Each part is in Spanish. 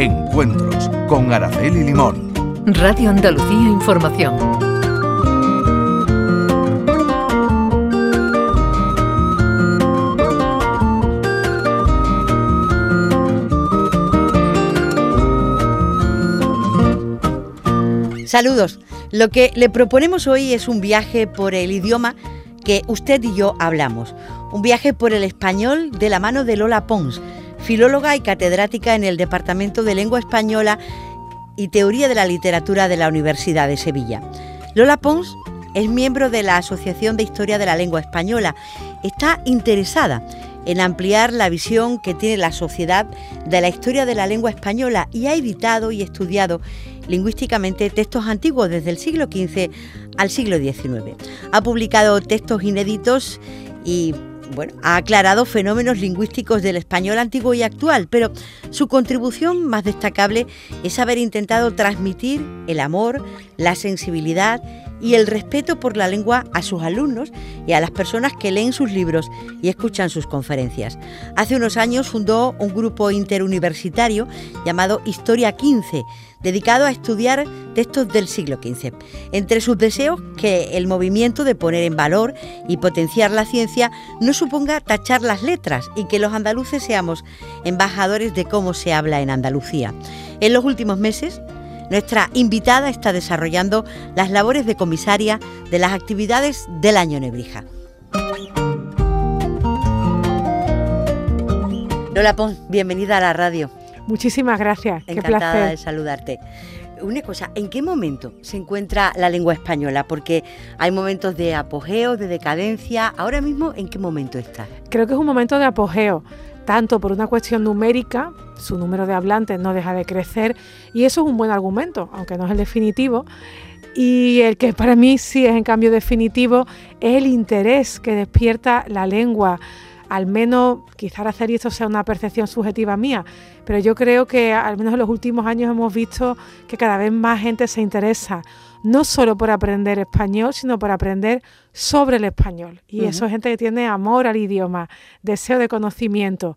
Encuentros con Araceli Limón. Radio Andalucía Información. Saludos. Lo que le proponemos hoy es un viaje por el idioma que usted y yo hablamos. Un viaje por el español de la mano de Lola Pons, filóloga y catedrática en el Departamento de Lengua Española y Teoría de la Literatura de la Universidad de Sevilla. Lola Pons es miembro de la Asociación de Historia de la Lengua Española. Está interesada en ampliar la visión que tiene la sociedad de la historia de la lengua española y ha editado y estudiado lingüísticamente textos antiguos desde el siglo XV al siglo XIX. Ha publicado textos inéditos y bueno, ha aclarado fenómenos lingüísticos del español antiguo y actual, pero su contribución más destacable es haber intentado transmitir el amor, la sensibilidad y el respeto por la lengua a sus alumnos y a las personas que leen sus libros y escuchan sus conferencias. Hace unos años fundó un grupo interuniversitario llamado Historia 15, dedicado a estudiar textos del siglo XV. Entre sus deseos, que el movimiento de poner en valor y potenciar la ciencia no suponga tachar las letras y que los andaluces seamos embajadores de cómo se habla en Andalucía. En los últimos meses, nuestra invitada está desarrollando las labores de comisaria de las actividades del año Nebrija. Lola Pons, bienvenida a la radio. Muchísimas gracias. Encantada Qué placer. de saludarte. Una cosa, ¿en qué momento se encuentra la lengua española? Porque hay momentos de apogeo, de decadencia. Ahora mismo, ¿en qué momento está? Creo que es un momento de apogeo, tanto por una cuestión numérica, su número de hablantes no deja de crecer y eso es un buen argumento, aunque no es el definitivo. Y el que para mí sí es en cambio definitivo es el interés que despierta la lengua. Al menos, quizás hacer esto sea una percepción subjetiva mía, pero yo creo que al menos en los últimos años hemos visto que cada vez más gente se interesa, no solo por aprender español, sino por aprender sobre el español. Y eso es gente que tiene amor al idioma, deseo de conocimiento.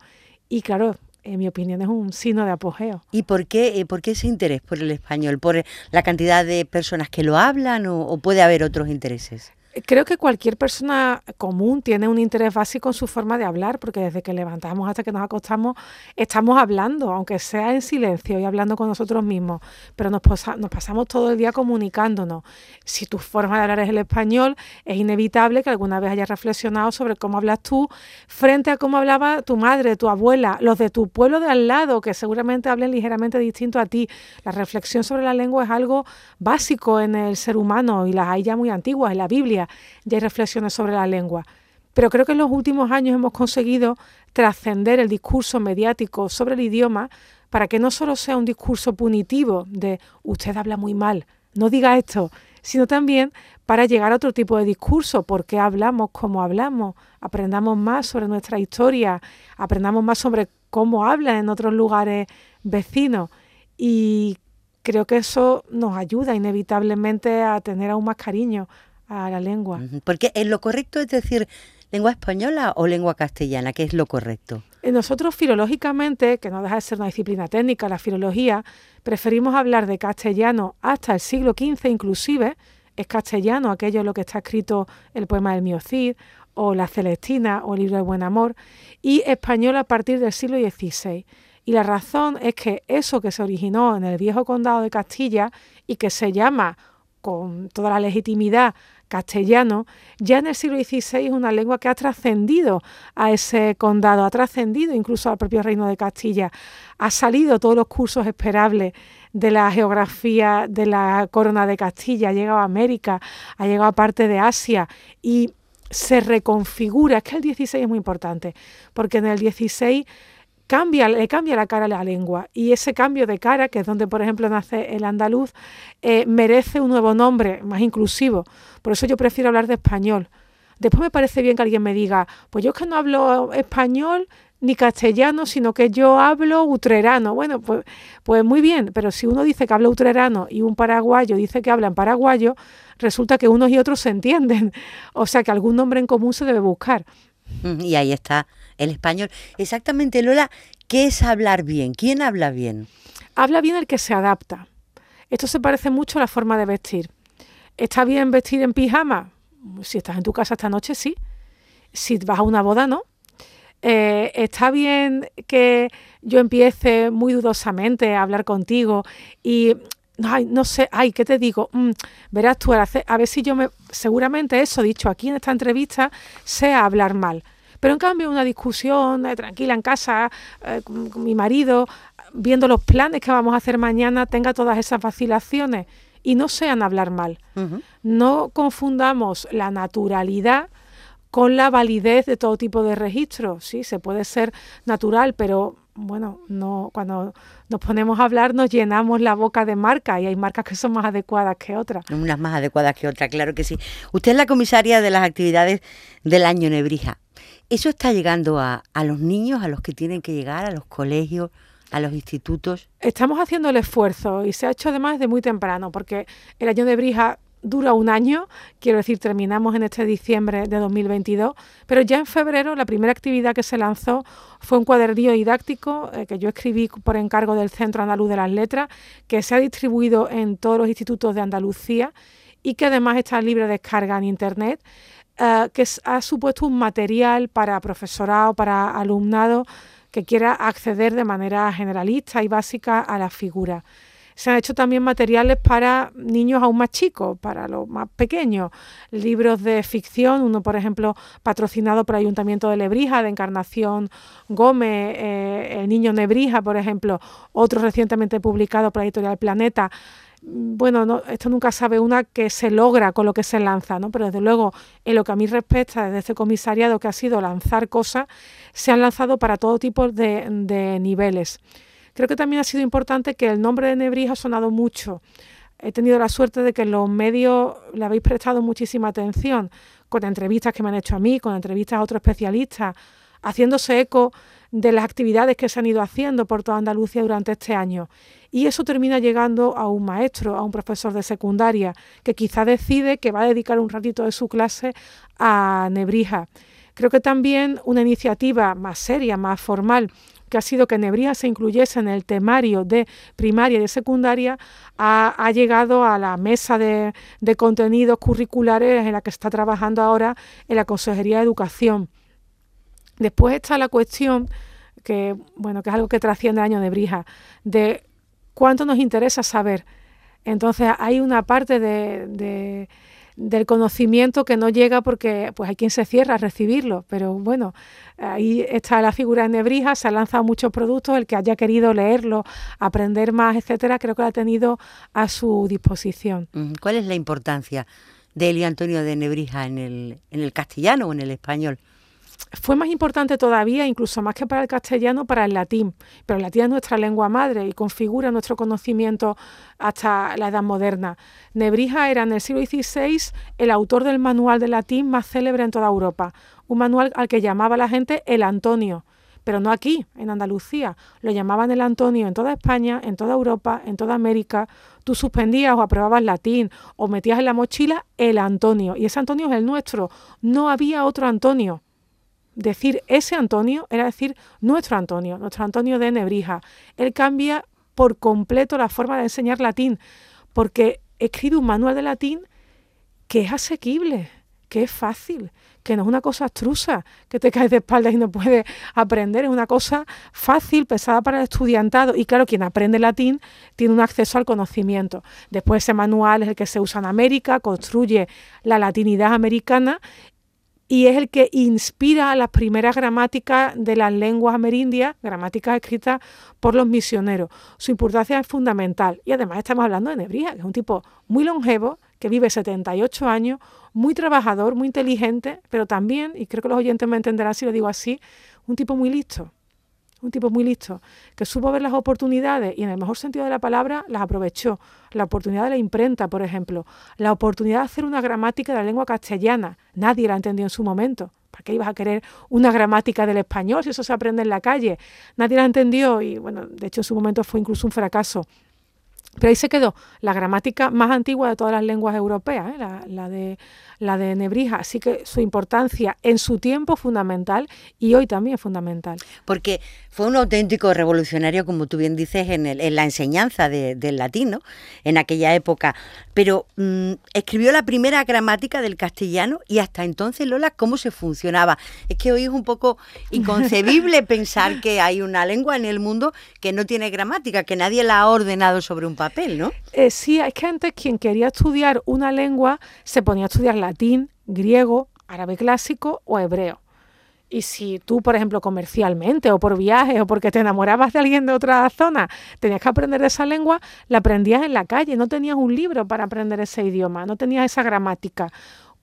Y claro, en mi opinión es un signo de apogeo. ¿Y por qué, eh, por qué ese interés por el español? ¿Por la cantidad de personas que lo hablan o, o puede haber otros intereses? Creo que cualquier persona común tiene un interés básico en su forma de hablar, porque desde que levantamos hasta que nos acostamos estamos hablando, aunque sea en silencio y hablando con nosotros mismos, pero nos, posa- nos pasamos todo el día comunicándonos. Si tu forma de hablar es el español, es inevitable que alguna vez hayas reflexionado sobre cómo hablas tú frente a cómo hablaba tu madre, tu abuela, los de tu pueblo de al lado, que seguramente hablen ligeramente distinto a ti. La reflexión sobre la lengua es algo básico en el ser humano y las hay ya muy antiguas, en la Biblia ya hay reflexiones sobre la lengua. Pero creo que en los últimos años hemos conseguido trascender el discurso mediático sobre el idioma para que no solo sea un discurso punitivo de usted habla muy mal, no diga esto, sino también para llegar a otro tipo de discurso, porque hablamos como hablamos, aprendamos más sobre nuestra historia, aprendamos más sobre cómo hablan en otros lugares vecinos y creo que eso nos ayuda inevitablemente a tener aún más cariño a la lengua. Porque en lo correcto es decir lengua española o lengua castellana, ¿qué es lo correcto? Eh, Nosotros filológicamente, que no deja de ser una disciplina técnica, la filología, preferimos hablar de castellano hasta el siglo XV inclusive, es castellano aquello en lo que está escrito el poema del Miocid o la Celestina o el libro de Buen Amor, y español a partir del siglo XVI. Y la razón es que eso que se originó en el viejo condado de Castilla y que se llama con toda la legitimidad castellano, ya en el siglo XVI es una lengua que ha trascendido a ese condado, ha trascendido incluso al propio reino de Castilla, ha salido todos los cursos esperables de la geografía de la corona de Castilla, ha llegado a América, ha llegado a parte de Asia y se reconfigura. Es que el XVI es muy importante, porque en el XVI cambia, le cambia la cara a la lengua y ese cambio de cara, que es donde por ejemplo nace el andaluz, eh, merece un nuevo nombre más inclusivo. Por eso yo prefiero hablar de español. Después me parece bien que alguien me diga, pues yo es que no hablo español ni castellano, sino que yo hablo utrerano. Bueno, pues, pues muy bien, pero si uno dice que habla utrerano y un paraguayo dice que habla en paraguayo, resulta que unos y otros se entienden. O sea que algún nombre en común se debe buscar. Y ahí está el español. Exactamente, Lola, ¿qué es hablar bien? ¿Quién habla bien? Habla bien el que se adapta. Esto se parece mucho a la forma de vestir. ¿Está bien vestir en pijama? Si estás en tu casa esta noche, sí. Si vas a una boda, no. Eh, ¿Está bien que yo empiece muy dudosamente a hablar contigo y no sé, ay, ¿qué te digo? Mm, verás tú, a ver si yo me, seguramente eso dicho aquí en esta entrevista, sea hablar mal. Pero en cambio una discusión eh, tranquila en casa, eh, con, mi marido, viendo los planes que vamos a hacer mañana, tenga todas esas vacilaciones y no sean hablar mal. No confundamos la naturalidad con la validez de todo tipo de registros. Sí, se puede ser natural, pero bueno, no, cuando nos ponemos a hablar nos llenamos la boca de marcas y hay marcas que son más adecuadas que otras. Unas más adecuadas que otras, claro que sí. Usted es la comisaria de las actividades del año Nebrija. ¿Eso está llegando a, los niños, a los que tienen que llegar, a los colegios? a los institutos? Estamos haciendo el esfuerzo y se ha hecho además de muy temprano, porque el año de Brija dura un año, quiero decir, terminamos en este diciembre de 2022, pero ya en febrero la primera actividad que se lanzó fue un cuadernillo didáctico eh, que yo escribí por encargo del Centro Andaluz de las Letras, que se ha distribuido en todos los institutos de Andalucía y que además está libre de descarga en Internet, eh, que ha supuesto un material para profesorado, para alumnado que quiera acceder de manera generalista y básica a la figura. Se han hecho también materiales para niños aún más chicos, para los más pequeños, libros de ficción, uno por ejemplo patrocinado por el Ayuntamiento de Lebrija, de Encarnación Gómez, eh, El Niño Nebrija, por ejemplo, otro recientemente publicado por la editorial Planeta bueno, no, esto nunca sabe una que se logra con lo que se lanza, ¿no? Pero desde luego, en lo que a mí respecta, desde este comisariado que ha sido lanzar cosas, se han lanzado para todo tipo de, niveles. Creo que también ha sido importante que el nombre de Nebrija ha sonado mucho. He tenido la suerte de que los medios le habéis prestado muchísima atención, con entrevistas que me han hecho a mí, con entrevistas a otros especialistas, haciéndose eco de las actividades que se han ido haciendo por toda Andalucía durante este año. Y eso termina llegando a un maestro, a un profesor de secundaria, que quizá decide que va a dedicar un ratito de su clase a Nebrija. Creo que también una iniciativa más seria, más formal, que ha sido que Nebrija se incluyese en el temario de primaria y de secundaria, ha, llegado a la mesa de, de, contenidos curriculares en la que está trabajando ahora en la Consejería de Educación. Después está la cuestión que, bueno, que es algo que trasciende el año de de cuánto nos interesa saber. Entonces hay una parte de del conocimiento que no llega porque pues hay quien se cierra a recibirlo, pero bueno, ahí está la figura de Nebrija, se han lanzado muchos productos, el que haya querido leerlo, aprender más, etcétera, creo que lo ha tenido a su disposición. ¿Cuál es la importancia de Elio Antonio de Nebrija en el, en el castellano o en el español? Fue más importante todavía, incluso más que para el castellano, para el latín. Pero el latín es nuestra lengua madre y configura nuestro conocimiento hasta la edad moderna. Nebrija era en el siglo XVI el autor del manual de latín más célebre en toda Europa, un manual al que llamaba la gente el Antonio, pero no aquí, en Andalucía. Lo llamaban el Antonio en toda España, en toda Europa, en toda América. Tú suspendías o aprobabas latín o metías en la mochila el Antonio. Y ese Antonio es el nuestro. No había otro Antonio decir ese Antonio era decir nuestro Antonio, nuestro Antonio de Nebrija. Él cambia por completo la forma de enseñar latín, porque escribe un manual de latín que es asequible, que es fácil, que no es una cosa abstrusa, que te caes de espaldas y no puedes aprender, es una cosa fácil, pesada para el estudiantado. Y claro, quien aprende latín tiene un acceso al conocimiento. Después ese manual es el que se usa en América, construye la latinidad americana y es el que inspira las primeras gramáticas de las lenguas amerindias, gramáticas escritas por los misioneros. Su importancia es fundamental y además estamos hablando de Nebrija, que es un tipo muy longevo, que vive 78 años, muy trabajador, muy inteligente, pero también, y creo que los oyentes me entenderán si lo digo así, un tipo muy listo un tipo muy listo, que supo ver las oportunidades y en el mejor sentido de la palabra las aprovechó. La oportunidad de la imprenta, por ejemplo, la oportunidad de hacer una gramática de la lengua castellana. Nadie la entendió en su momento. ¿Para qué ibas a querer una gramática del español si eso se aprende en la calle? Nadie la entendió y, bueno, de hecho en su momento fue incluso un fracaso. Pero ahí se quedó la gramática más antigua de todas las lenguas europeas, ¿eh? la, de, la de Nebrija. Así que su importancia en su tiempo fundamental y hoy también es fundamental. Porque fue un auténtico revolucionario, como tú bien dices, en, en la enseñanza del latino en aquella época. Pero mm, escribió la primera gramática del castellano y hasta entonces, Lola, ¿cómo se funcionaba? Es que hoy es un poco inconcebible pensar que hay una lengua en el mundo que no tiene gramática, que nadie la ha ordenado sobre un papel, ¿no? Eh, sí, es que antes quien quería estudiar una lengua se ponía a estudiar latín, griego, árabe clásico o hebreo. Y si tú, por ejemplo, comercialmente o por viajes o porque te enamorabas de alguien de otra zona, tenías que aprender esa lengua, la aprendías en la calle, no tenías un libro para aprender ese idioma, no tenías esa gramática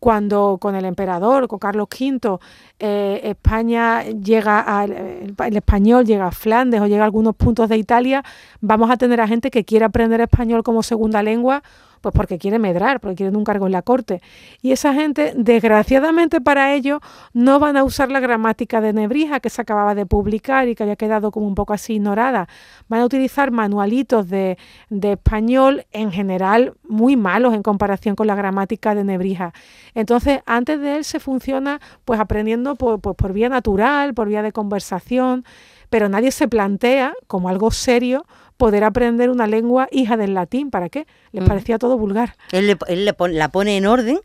cuando con el emperador, con Carlos V, eh, España llega al el español llega a Flandes o llega a algunos puntos de Italia, vamos a tener a gente que quiere aprender español como segunda lengua pues porque quiere medrar, porque quieren un cargo en la corte. Y esa gente, desgraciadamente para ellos, no van a usar la gramática de Nebrija que se acababa de publicar y que había quedado como un poco así ignorada. Van a utilizar manualitos de, español en general muy malos en comparación con la gramática de Nebrija. Entonces, antes de él se funciona pues aprendiendo por, por vía natural, por vía de conversación, pero nadie se plantea como algo serio poder aprender una lengua hija del latín. ¿Para qué? Les parecía todo vulgar. Él, le, la pone en orden,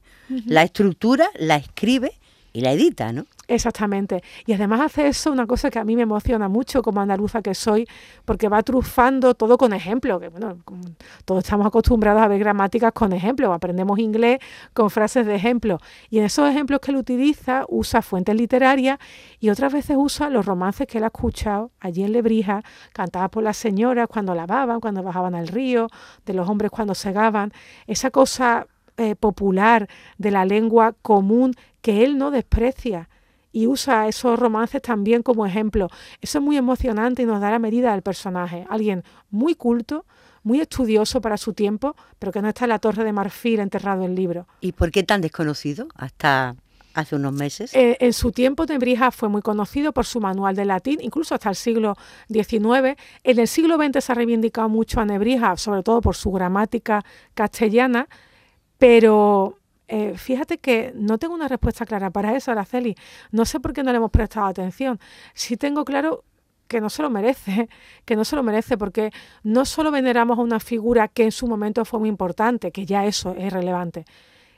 la estructura, la escribe y la edita, ¿no? Exactamente. Y además hace eso una cosa que a mí me emociona mucho como andaluza que soy, porque va trufando todo con ejemplos. Que bueno, todos estamos acostumbrados a ver gramáticas con ejemplos, aprendemos inglés con frases de ejemplo. Y en esos ejemplos que él utiliza, usa fuentes literarias y otras veces usa los romances que él ha escuchado allí en Lebrija, cantadas por las señoras cuando lavaban, cuando bajaban al río, de los hombres cuando segaban. Esa cosa eh, popular de la lengua común que él no desprecia y usa esos romances también como ejemplo. Eso es muy emocionante y nos da la medida del personaje. Alguien muy culto, muy estudioso para su tiempo, pero que no está en la torre de marfil enterrado en el libro. ¿Y por qué tan desconocido hasta hace unos meses? Eh, en su tiempo Nebrija fue muy conocido por su manual de latín, incluso hasta el siglo XIX. En el siglo XX se ha reivindicado mucho a Nebrija, sobre todo por su gramática castellana, pero eh, fíjate que no tengo una respuesta clara para eso, Araceli. No sé por qué no le hemos prestado atención. Sí tengo claro que no se lo merece, que no se lo merece, porque no solo veneramos a una figura que en su momento fue muy importante, que ya eso es relevante,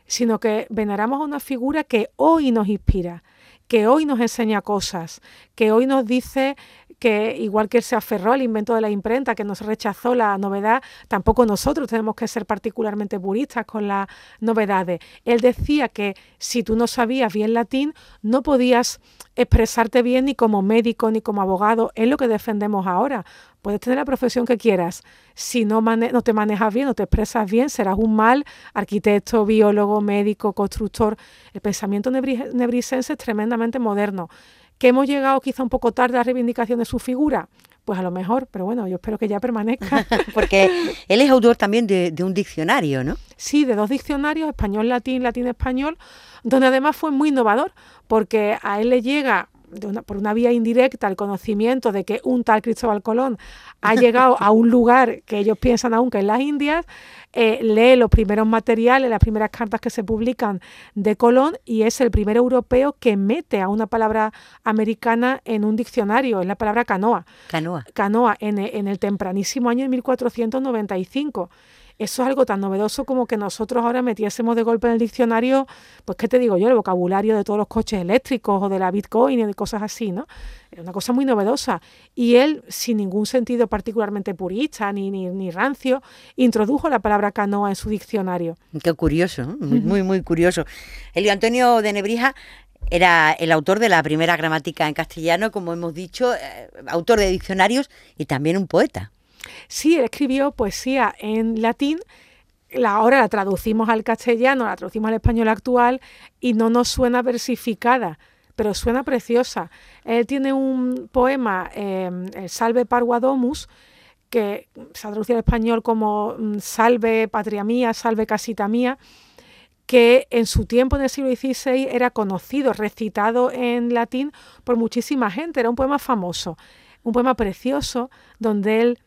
sino que veneramos a una figura que hoy nos inspira, que hoy nos enseña cosas, que hoy nos dice que igual que se aferró al invento de la imprenta, que nos rechazó la novedad, tampoco nosotros tenemos que ser particularmente puristas con las novedades. Él decía que si tú no sabías bien latín, no podías expresarte bien ni como médico ni como abogado. Es lo que defendemos ahora. Puedes tener la profesión que quieras. Si no, no te manejas bien, no te expresas bien, serás un mal arquitecto, biólogo, médico, constructor. El pensamiento nebrisense es tremendamente moderno que hemos llegado quizá un poco tarde a la reivindicación de su figura. Pues a lo mejor, pero bueno, yo espero que ya permanezca. Porque él es autor también de, un diccionario, ¿no? Sí, de dos diccionarios, español-latín, latín-español, donde además fue muy innovador, porque a él le llega por una vía indirecta el conocimiento de que un tal Cristóbal Colón ha llegado a un lugar que ellos piensan aún que es las Indias, eh, lee los primeros materiales, las primeras cartas que se publican de Colón y es el primer europeo que mete a una palabra americana en un diccionario, es la palabra canoa. Canoa. Canoa, en, en el tempranísimo año de 1495 eso es algo tan novedoso como que nosotros ahora metiésemos de golpe en el diccionario, pues qué te digo yo, el vocabulario de todos los coches eléctricos o de la Bitcoin y de cosas así, ¿no? Es una cosa muy novedosa. Y él, sin ningún sentido particularmente purista ni, ni, rancio, introdujo la palabra canoa en su diccionario. Qué curioso, muy, muy, muy curioso. Elio Antonio de Nebrija era el autor de la primera gramática en castellano, como hemos dicho, eh, autor de diccionarios y también un poeta. Sí, él escribió poesía en latín, la, ahora la traducimos al castellano, la traducimos al español actual y no nos suena versificada, pero suena preciosa. Él tiene un poema, em, el Salve Parguadomus, que se ha traducido al español como mm, Salve Patria Mía, Salve Casita Mía, que en su tiempo en el siglo XVI era conocido, recitado en latín por muchísima gente, era un poema famoso, un poema precioso donde él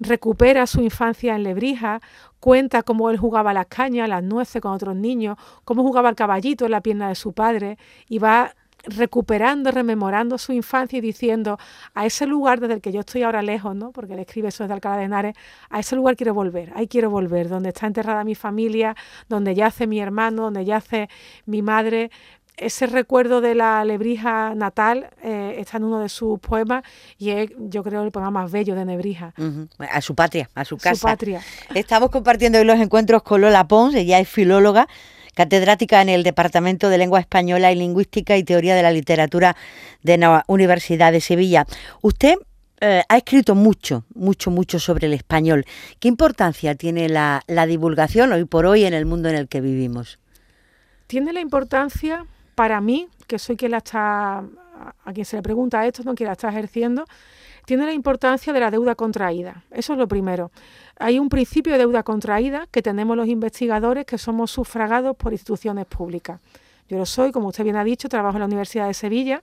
recupera su infancia en Lebrija, cuenta cómo él jugaba las cañas, las nueces con otros niños, cómo jugaba el caballito en la pierna de su padre y va recuperando, rememorando su infancia y diciendo a ese lugar desde el que yo estoy ahora lejos, ¿no? porque él escribe eso desde Alcalá de Henares, a ese lugar quiero volver, ahí quiero volver, donde está enterrada mi familia, donde yace mi hermano, donde yace mi madre, ese recuerdo de la Lebrija natal eh, está en uno de sus poemas y es, yo creo, el poema más bello de Nebrija. A su patria, a su casa. Su patria. Estamos compartiendo hoy los encuentros con Lola Pons, ella es filóloga, catedrática en el Departamento de Lengua Española y Lingüística y Teoría de la Literatura de la Universidad de Sevilla. Usted eh, ha escrito mucho, mucho, mucho sobre el español. ¿Qué importancia tiene la, la divulgación hoy por hoy en el mundo en el que vivimos? Tiene la importancia para mí, que soy quien la está, a quien se le pregunta esto, no quien la está ejerciendo, tiene la importancia de la deuda contraída. Eso es lo primero. Hay un principio de deuda contraída que tenemos los investigadores que somos sufragados por instituciones públicas. Yo lo soy, como usted bien ha dicho, trabajo en la Universidad de Sevilla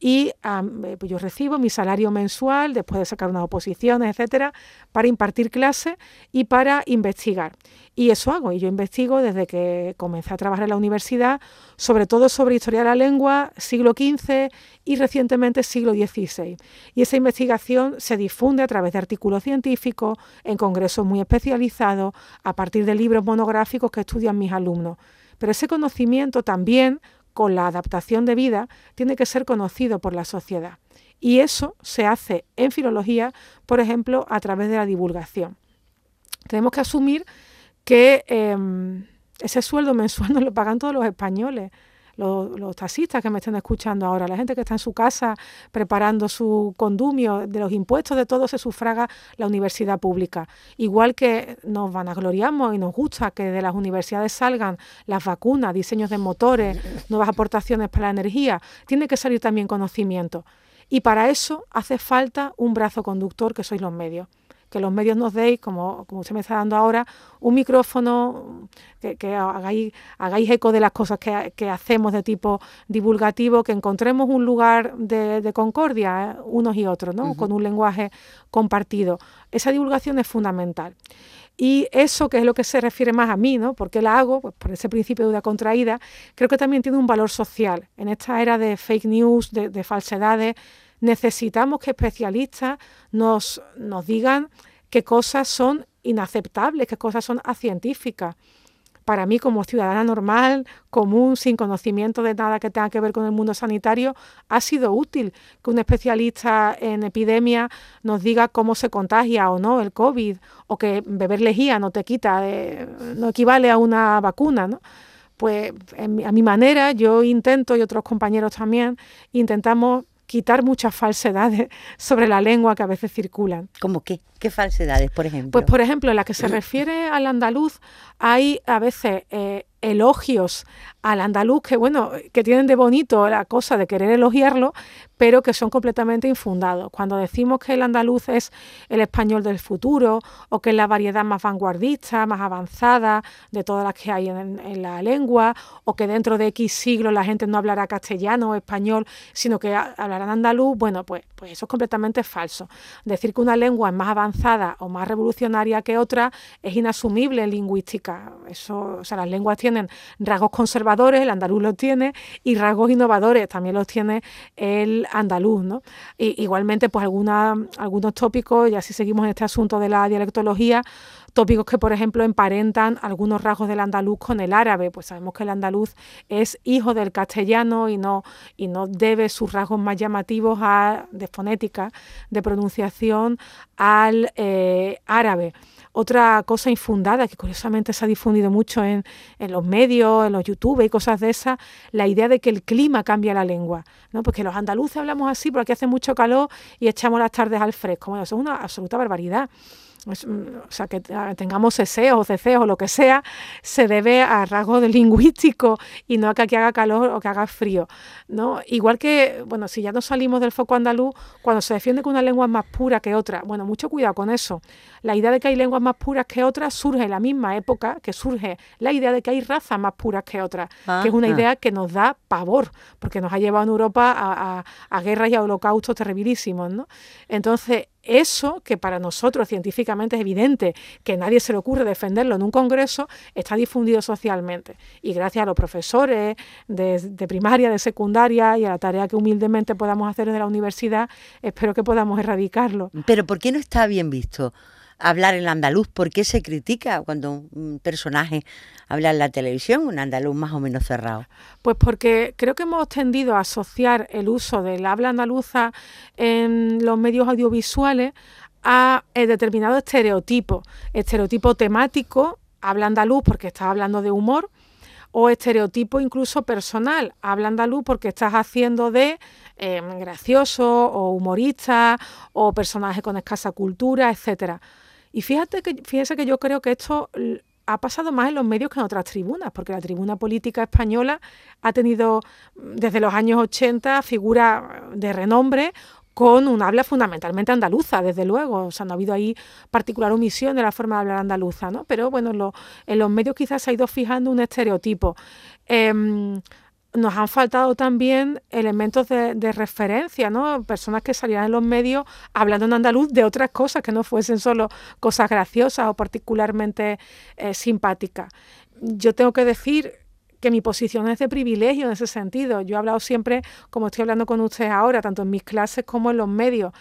y eh, pues yo recibo mi salario mensual después de sacar unas oposiciones, etcétera, para impartir clases y para investigar. Y eso hago, y yo investigo desde que comencé a trabajar en la universidad, sobre todo sobre historia de la lengua, siglo XV y recientemente siglo XVI. Y esa investigación se difunde a través de artículos científicos, en congresos muy especializados, a partir de libros monográficos que estudian mis alumnos. Pero ese conocimiento también con la adaptación de vida, tiene que ser conocido por la sociedad. Y eso se hace en filología, por ejemplo, a través de la divulgación. Tenemos que asumir que em, ese sueldo mensual no lo pagan todos los españoles los, taxistas que me estén escuchando ahora, la gente que está en su casa preparando su condumio, de los impuestos de todo se sufraga la universidad pública. Igual que nos vanagloriamos y nos gusta que de las universidades salgan las vacunas, diseños de motores, nuevas aportaciones para la energía, tiene que salir también conocimiento. Y para eso hace falta un brazo conductor que sois los medios que los medios nos deis, como, como usted me está dando ahora, un micrófono, que, hagáis, hagáis eco de las cosas que, hacemos de tipo divulgativo, que encontremos un lugar de, concordia, ¿eh? unos y otros, ¿no? con un lenguaje compartido. Esa divulgación es fundamental. Y eso, que es lo que se refiere más a mí, ¿no? ¿Por qué la hago? Pues por ese principio de duda contraída, creo que también tiene un valor social. En esta era de fake news, de, de falsedades, necesitamos que especialistas nos, nos digan qué cosas son inaceptables, qué cosas son acientíficas. Para mí, como ciudadana normal, común, sin conocimiento de nada que tenga que ver con el mundo sanitario, ha sido útil que un especialista en epidemia nos diga cómo se contagia o no el COVID, o que beber lejía no te quita, eh, no equivale a una vacuna, ¿no? Pues a mi manera, yo intento, y otros compañeros también, intentamos quitar muchas falsedades sobre la lengua que a veces circulan. ¿Cómo qué? ¿Qué falsedades, por ejemplo? Pues, por ejemplo, en la que se refiere al andaluz, hay a veces eh, elogios al andaluz que, bueno, que tienen de bonito la cosa de querer elogiarlo, pero que son completamente infundados. Cuando decimos que el andaluz es el español del futuro o que es la variedad más vanguardista, más avanzada de todas las que hay en, la lengua, o que dentro de X siglos la gente no hablará castellano o español, sino que hablarán andaluz, bueno, pues, pues eso es completamente falso. Decir que una lengua es más avanzada o más revolucionaria que otra es inasumible en lingüística. Eso, o sea, las lenguas tienen rasgos conservadores, el andaluz los tiene, y rasgos innovadores también los tiene el andaluz. ¿no? igualmente, pues alguna, algunos tópicos, ya si seguimos en este asunto de la dialectología, tópicos que, por ejemplo, emparentan algunos rasgos del andaluz con el árabe, pues sabemos que el andaluz es hijo del castellano y no, y no debe sus rasgos más llamativos de fonética, de pronunciación, al eh, árabe. Otra cosa infundada que curiosamente se ha difundido mucho en, los medios, en los YouTube y cosas de esas, la idea de que el clima cambia la lengua, ¿no? Porque los andaluces hablamos así porque hace mucho calor y echamos las tardes al fresco. Bueno, eso es una absoluta barbaridad. Mm, o sea, que tengamos deseos, deseos o lo que sea, se debe a rasgos lingüísticos y no a que aquí haga calor o que haga frío. ¿no? Igual que, bueno, si ya no salimos del foco andaluz, cuando se defiende que una lengua es más pura que otra, bueno, mucho cuidado con eso. La idea de que hay lenguas más puras que otras surge en la misma época que surge la idea de que hay razas más puras que otras, que es una idea que nos da pavor, porque nos ha llevado en Europa a, a guerras y a holocaustos terribilísimos. ¿no? Entonces, eso, que para nosotros científicamente es evidente que nadie se le ocurre defenderlo en un congreso, está difundido socialmente. Y gracias a los profesores de, primaria, de secundaria y a la tarea que humildemente podamos hacer desde la universidad, espero que podamos erradicarlo. Pero ¿por qué no está bien visto? Hablar en andaluz, ¿por qué se critica cuando un personaje habla en la televisión, un andaluz más o menos cerrado? Pues porque creo que hemos tendido a asociar el uso del habla andaluza en los medios audiovisuales a eh, determinado estereotipo, estereotipo temático, habla andaluz porque está hablando de humor, o estereotipo incluso personal, habla andaluz porque estás haciendo de eh, gracioso o humorista o personaje con escasa cultura, etcétera. Y fíjate que, fíjese que yo creo que esto ha pasado más en los medios que en otras tribunas, porque la tribuna política española ha tenido mm, desde los años 80 figuras de renombre con un habla fundamentalmente andaluza, desde luego. O sea, no ha habido ahí particular omisión de la forma de hablar andaluza, ¿no? Pero bueno, en, los medios quizás se ha ido fijando un estereotipo. Em, nos han faltado también elementos de, referencia, ¿no? Personas que salieran en los medios hablando en andaluz de otras cosas que no fuesen solo cosas graciosas o particularmente eh, simpáticas. Yo tengo que decir que mi posición es de privilegio en ese sentido. Yo he hablado siempre, como estoy hablando con ustedes ahora, tanto en mis clases como en los medios.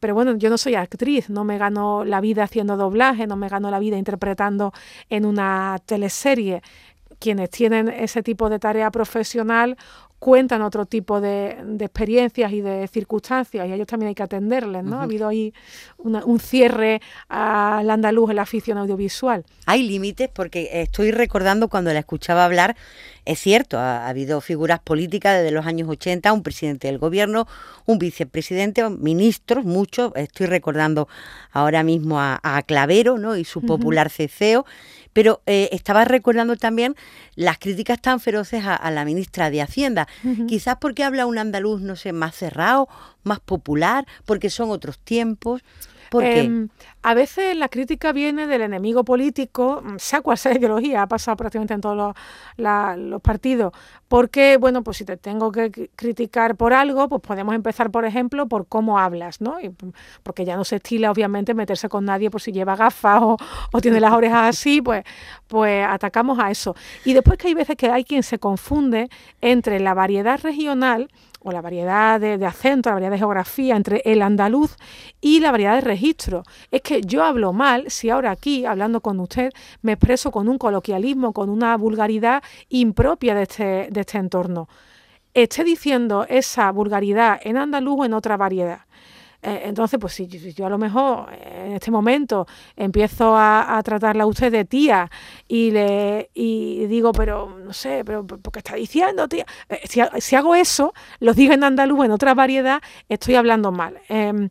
Pero bueno, yo no soy actriz, no me gano la vida haciendo doblaje, no me gano la vida interpretando en una teleserie quienes tienen ese tipo de tarea profesional cuentan otro tipo de, experiencias y de circunstancias y a ellos también hay que atenderles, ¿no? Ha habido ahí un cierre al andaluz en la afición audiovisual. Hay límites porque estoy recordando cuando la escuchaba hablar, es cierto, ha, habido figuras políticas desde los años 80, un presidente del gobierno, un vicepresidente, ministros, muchos, estoy recordando ahora mismo a, Clavero, ¿no? Y su popular ceceo pero eh, estaba recordando también las críticas tan feroces a, la ministra de Hacienda. Quizás porque habla un andaluz, no sé, más cerrado, más popular, porque son otros tiempos. ¿Por qué? Em, a veces la crítica viene del enemigo político, mm, sea cual sea la ideología, ha pasado prácticamente en todos los, partidos, porque, bueno, pues si te tengo que criticar por algo, pues podemos empezar, por ejemplo, por cómo hablas, ¿no? Y, mm, porque ya no se estila, obviamente, meterse con nadie por si lleva gafas o, o tiene las orejas así, pues, pues atacamos a eso. Y después que hay veces que hay quien se confunde entre la variedad regional, o la variedad de, de acento, la variedad de geografía entre el andaluz y la variedad de registro. Es que yo hablo mal si ahora aquí, hablando con usted, me expreso con un coloquialismo, con una vulgaridad impropia de este, de este entorno. Esté diciendo esa vulgaridad en andaluz o en otra variedad. Eh, entonces, pues si, yo a lo mejor eh, en este momento empiezo a, tratarla a usted de tía y le y digo, pero no sé, pero ¿por qué está diciendo tía? Eh, si, hago eso, lo digo en andaluz, en otra variedad, estoy hablando mal. Em,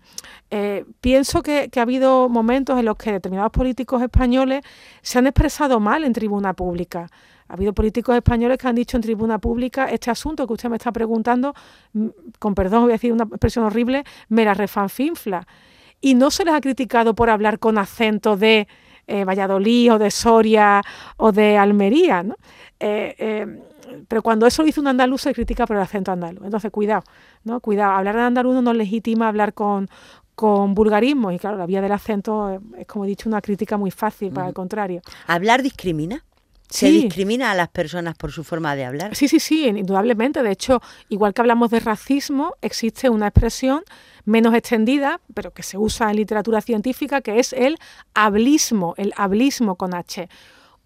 pienso que, que, ha habido momentos en los que determinados políticos españoles se han expresado mal en tribuna pública. Ha habido políticos españoles que han dicho en tribuna pública este asunto que usted me está preguntando, mm, con perdón, voy a decir una expresión horrible, me la refanfinfla. Y no se les ha criticado por hablar con acento de eh, Valladolid o de Soria o de Almería, ¿no? Eh, eh, pero cuando eso lo dice un andaluz se critica por el acento andaluz. Entonces, cuidado, ¿no? Cuidado, hablar en andaluz no legitima hablar con, con vulgarismo y claro, la vía del acento es, como he dicho, una crítica muy fácil, para el contrario. ¿Hablar discrimina? ¿Se discrimina a las personas por su forma de hablar? Sí, sí, sí, indudablemente. De hecho, igual que hablamos de racismo, existe una expresión menos extendida, pero que se usa en literatura científica, que es el hablismo, el hablismo con H.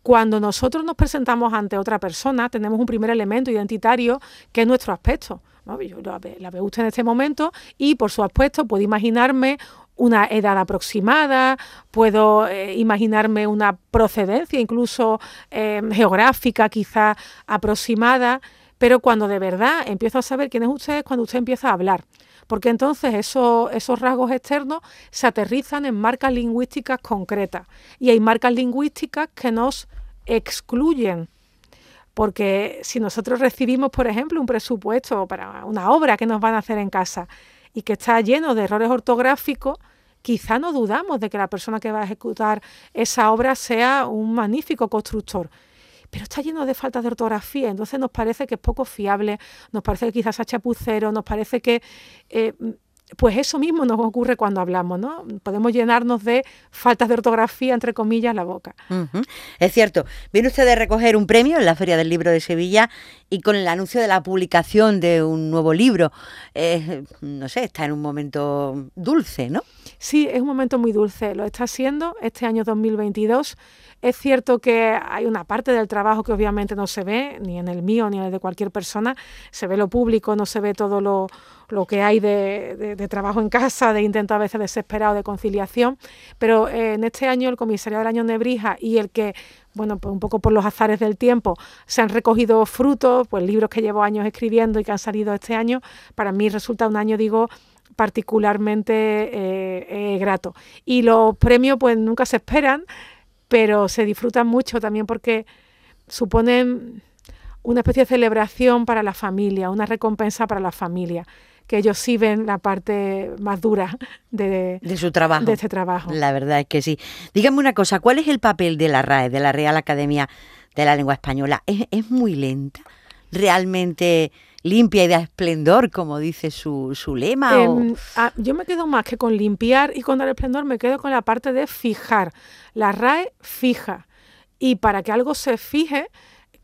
Cuando nosotros nos presentamos ante otra persona, tenemos un primer elemento identitario que es nuestro aspecto. Yo la veo usted en este momento y por su aspecto puedo imaginarme una edad aproximada, puedo eh, imaginarme una procedencia incluso eh, geográfica quizá aproximada, pero cuando de verdad empiezo a saber quién es usted es cuando usted empieza a hablar, porque entonces esos rasgos externos se aterrizan en marcas lingüísticas concretas y hay marcas lingüísticas que nos excluyen porque si nosotros recibimos, por ejemplo, un presupuesto para una obra que nos van a hacer en casa y que está lleno de errores ortográficos, quizá no dudamos de que la persona que va a ejecutar esa obra sea un magnífico constructor. Pero está lleno de faltas de ortografía, entonces nos parece que es poco fiable, nos parece que quizás es chapucero, nos parece que eh, pues eso mismo nos ocurre cuando hablamos, ¿no? Podemos llenarnos de faltas de ortografía, entre comillas, la boca. Es cierto. Viene usted de recoger un premio en la Feria del Libro de Sevilla y con el anuncio de la publicación de un nuevo libro. Eh, no sé, está en un momento dulce, ¿no? Sí, es un momento muy dulce. Lo está siendo este año 2022. Es cierto que hay una parte del trabajo que obviamente no se ve, ni en el mío ni en el de cualquier persona. Se ve lo público, no se ve todo lo, que hay de, trabajo en casa, de intento a veces desesperado de conciliación. Pero eh, en este año el comisariado del año Nebrija y el que bueno, pues un poco por los azares del tiempo, se han recogido frutos, pues libros que llevo años escribiendo y que han salido este año, para mí resulta un año, digo, particularmente eh, eh, grato. Y los premios pues nunca se esperan, pero se disfrutan mucho también porque suponen una especie de celebración para la familia, una recompensa para la familia, que ellos sí ven la parte más dura de, su trabajo. De este trabajo. La verdad es que sí. Dígame una cosa, ¿cuál es el papel de la RAE, de la Real Academia de la Lengua Española? ¿Es, es muy lenta? ¿Realmente limpia y de esplendor, como dice su, su lema? Em, yo me quedo más que con limpiar y con dar esplendor, me quedo con la parte de fijar. La RAE fija. Y para que algo se fije,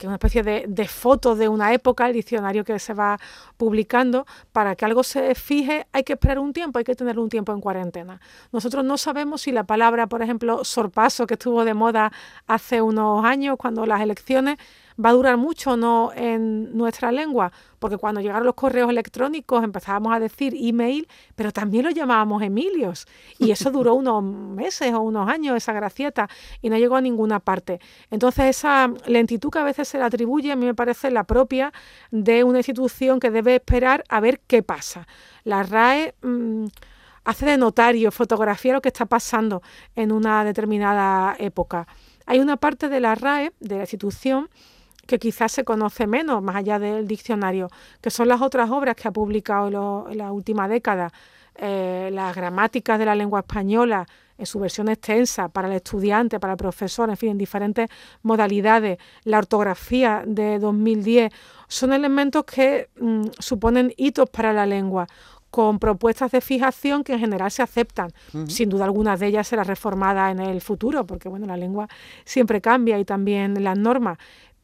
que es una especie de, de, foto de una época, el diccionario que se va publicando, para que algo se fije hay que esperar un tiempo, hay que tener un tiempo en cuarentena. Nosotros no sabemos si la palabra, por ejemplo, sorpaso, que estuvo de moda hace unos años, cuando las elecciones, va a durar mucho o no en nuestra lengua, porque cuando llegaron los correos electrónicos empezábamos a decir email, pero también lo llamábamos Emilios, y eso duró unos meses o unos años, esa gracieta, y no llegó a ninguna parte. Entonces esa lentitud que a veces se le atribuye, a mí me parece la propia de una institución que debe esperar a ver qué pasa. La RAE... Mm, hace de notario, fotografía lo que está pasando en una determinada época. Hay una parte de la RAE, de la institución, que quizás se conoce menos, más allá del diccionario, que son las otras obras que ha publicado en la última década, eh, las gramáticas de la lengua española en su versión extensa para el estudiante, para el profesor, en fin, en diferentes modalidades, la ortografía de 2010, son elementos que mm, suponen hitos para la lengua con propuestas de fijación que en general se aceptan. Sin duda algunas de ellas será reformada en el futuro, porque bueno, la lengua siempre cambia y también las normas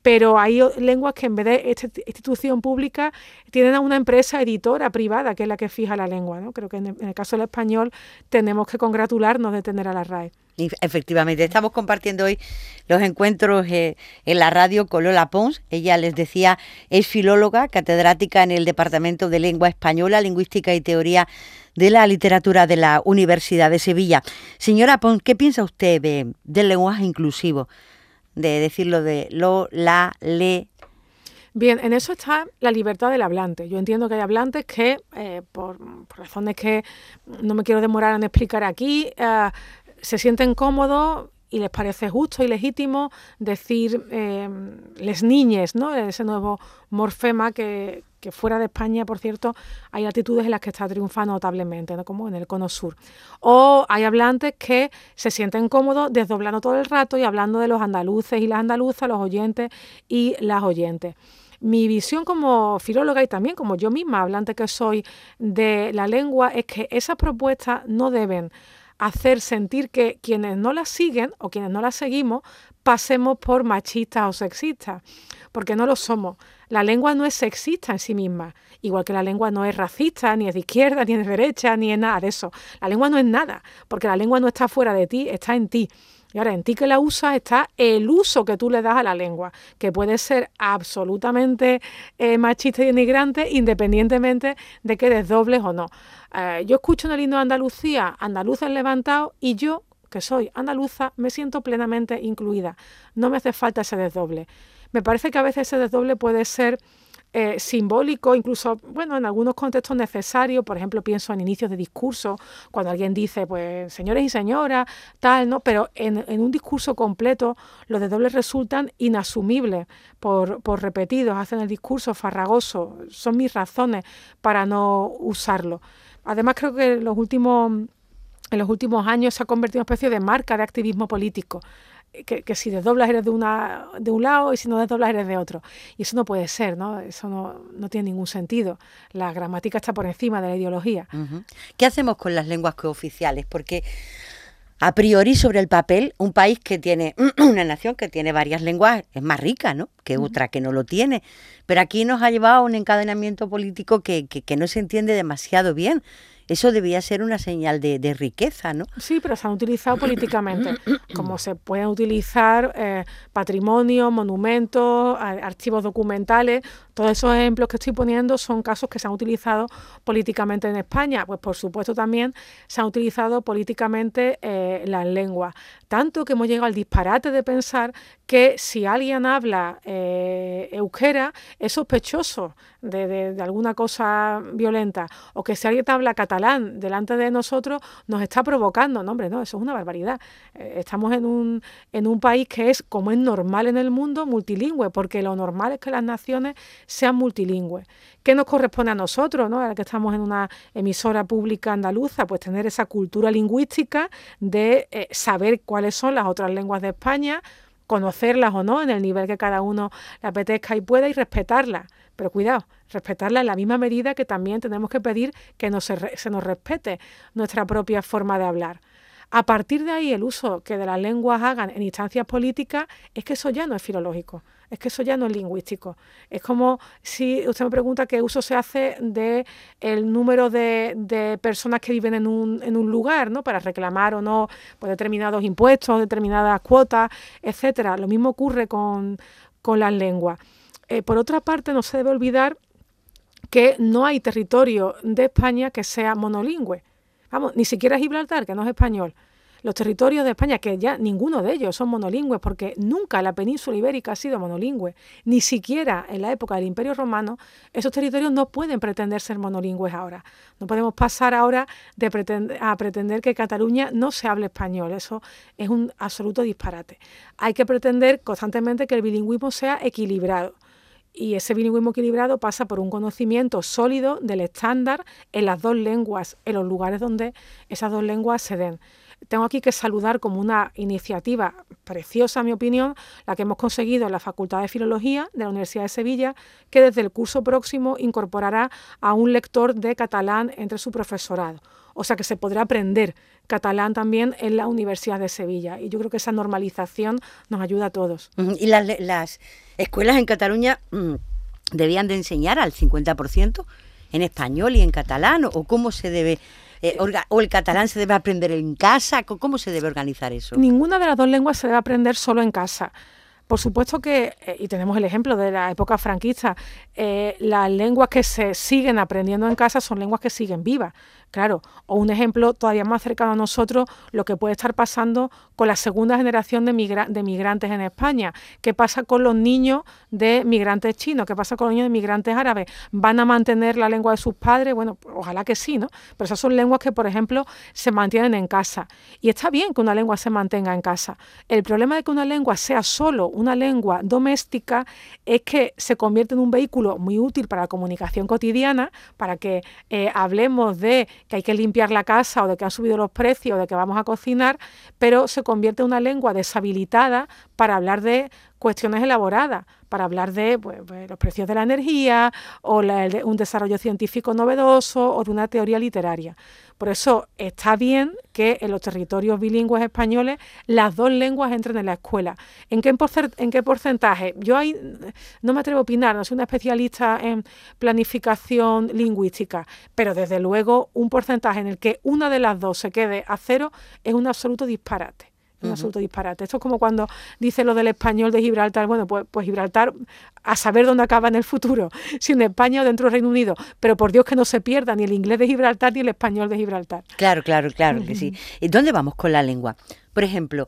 pero hay lenguas que en vez de esta institución pública tienen a una empresa editora privada que es la que fija la lengua. ¿no? Creo que en el caso del español tenemos que congratularnos de tener a la RAE. Efectivamente, estamos compartiendo hoy los encuentros eh, en la radio con Lola Pons. Ella les decía, es filóloga, catedrática en el Departamento de Lengua Española, Lingüística y Teoría de la Literatura de la Universidad de Sevilla. Señora Pons, ¿qué piensa usted del lenguaje inclusivo? De decirlo de lo, la, le. Bien, en eso está la libertad del hablante. Yo entiendo que hay hablantes que, eh, por, razones que no me quiero demorar en explicar aquí, eh, se sienten cómodos y les parece justo y legítimo decir eh, les niñes, ¿no? Ese nuevo morfema que, que fuera de España, por cierto, hay altitudes en las que está triunfando notablemente, ¿no? como en el cono sur. O hay hablantes que se sienten cómodos desdoblando todo el rato y hablando de los andaluces y las andaluzas, los oyentes y las oyentes. Mi visión como filóloga y también como yo misma, hablante que soy de la lengua, es que esas propuestas no deben hacer sentir que quienes no las siguen o quienes no las seguimos pasemos por machistas o sexistas, porque no lo somos. La lengua no es sexista en sí misma, igual que la lengua no es racista, ni es de izquierda, ni es de derecha, ni es nada de eso. La lengua no es nada, porque la lengua no está fuera de ti, está en ti. Y ahora en ti que la usas está el uso que tú le das a la lengua, que puede ser absolutamente eh, machista y denigrante independientemente de que desdobles o no. Eh, yo escucho en el himno de Andalucía, andaluces levantados, y yo, que soy andaluza, me siento plenamente incluida. No me hace falta ese desdoble. Me parece que a veces ese desdoble puede ser eh, simbólico, incluso, bueno, en algunos contextos necesario, por ejemplo, pienso en inicios de discurso, cuando alguien dice, pues, señores y señoras, tal, ¿no? Pero en, un discurso completo, los desdobles resultan inasumibles por, por repetidos, hacen el discurso farragoso, son mis razones para no usarlo. Además, creo que en los últimos, en los últimos años se ha convertido en una especie de marca de activismo político que, si desdoblas eres de, una, de un lado y si no desdoblas eres de otro. Y eso no puede ser, ¿no? Eso no, no tiene ningún sentido. La gramática está por encima de la ideología. ¿Qué hacemos con las lenguas cooficiales? Porque a priori sobre el papel, un país que tiene, una nación que tiene varias lenguas es más rica, ¿no? Que otra que no lo tiene. Pero aquí nos ha llevado a un encadenamiento político que, que, que no se entiende demasiado bien eso debía ser una señal de, riqueza, ¿no? Sí, pero se han utilizado políticamente, como se pueden utilizar eh, patrimonio, monumentos, archivos documentales. Todos esos ejemplos que estoy poniendo son casos que se han utilizado políticamente en España. Pues por supuesto también se han utilizado políticamente eh, las lenguas. Tanto que hemos llegado al disparate de pensar que si alguien habla eh, euskera es sospechoso de, alguna cosa violenta o que si alguien habla catalán delante de nosotros nos está provocando. No, hombre, no, eso es una barbaridad. Eh, estamos en un, en un país que es, como es normal en el mundo, multilingüe, porque lo normal es que las naciones sean multilingües. ¿Qué nos corresponde a nosotros, ¿no? ahora que estamos en una emisora pública andaluza? Pues tener esa cultura lingüística de eh, saber cuáles son las otras lenguas de España, conocerlas o no en el nivel que cada uno le apetezca y pueda y respetarlas. Pero cuidado, respetarlas en la misma medida que también tenemos que pedir que se nos respete nuestra propia forma de hablar. A partir de ahí, el uso que de las lenguas hagan en instancias políticas es que eso ya no es filológico, es que eso ya no es lingüístico. Es como si usted me pregunta qué uso se hace de el número de, personas que viven en un, en un, lugar, ¿no? Para reclamar o no pues, determinados impuestos, determinadas cuotas, etcétera. Lo mismo ocurre con, las lenguas. Eh, por otra parte, no se debe olvidar que no hay territorio de España que sea monolingüe. Vamos, ni siquiera Gibraltar, que no es español. Los territorios de España, que ya ninguno de ellos son monolingües, porque nunca la península ibérica ha sido monolingüe, ni siquiera en la época del Imperio Romano, esos territorios no pueden pretender ser monolingües ahora. No podemos pasar ahora de a pretender que Cataluña no se hable español. Eso es un absoluto disparate. Hay que pretender constantemente que el bilingüismo sea equilibrado y ese bilingüismo equilibrado pasa por un conocimiento sólido del estándar en las dos lenguas, en los lugares donde esas dos lenguas se den. Tengo aquí que saludar como una iniciativa preciosa, a mi opinión, la que hemos conseguido en la Facultad de Filología de la Universidad de Sevilla, que desde el curso próximo incorporará a un lector de catalán entre su profesorado. O sea que se podrá aprender catalán también en la Universidad de Sevilla. Y yo creo que esa normalización nos ayuda a todos. Y las, escuelas en Cataluña mm, debían de enseñar al 50% en español y en catalán, o cómo se debe eh, o el catalán se debe aprender en casa? ¿Cómo se debe organizar eso? Ninguna de las dos lenguas se debe aprender solo en casa. Por supuesto que, eh, y tenemos el ejemplo de la época franquista, eh, las lenguas que se siguen aprendiendo en casa son lenguas que siguen vivas. Claro, o un ejemplo todavía más cercano a nosotros, lo que puede estar pasando con la segunda generación de, migrantes en España. ¿Qué pasa con los niños de migrantes chinos? ¿Qué pasa con los niños de migrantes árabes? ¿Van a mantener la lengua de sus padres? Bueno, pues, ojalá que sí, ¿no? Pero esas son lenguas que, por ejemplo, se mantienen en casa. Y está bien que una lengua se mantenga en casa. El problema de que una lengua sea solo una lengua doméstica es que se convierte en un vehículo muy útil para la comunicación cotidiana, para que eh, hablemos de que hay que limpiar la casa o de que han subido los precios o de que vamos a cocinar, pero se convierte en una lengua deshabilitada para hablar de cuestiones elaboradas para hablar de pues, pues, los precios de la energía o de un desarrollo científico novedoso o de una teoría literaria. Por eso está bien que en los territorios bilingües españoles las dos lenguas entren en la escuela. ¿En qué, en qué porcentaje? Yo ahí no me atrevo a opinar, no soy una especialista en planificación lingüística, pero desde luego un porcentaje en el que una de las dos se quede a cero es un absoluto disparate un absoluto disparate. Esto es como cuando dice lo del español de Gibraltar. Bueno, pues, pues, Gibraltar, a saber dónde acaba en el futuro, si en España o dentro del Reino Unido. Pero por Dios que no se pierda ni el inglés de Gibraltar ni el español de Gibraltar. Claro, claro, claro que sí. ¿Y dónde vamos con la lengua? Por ejemplo,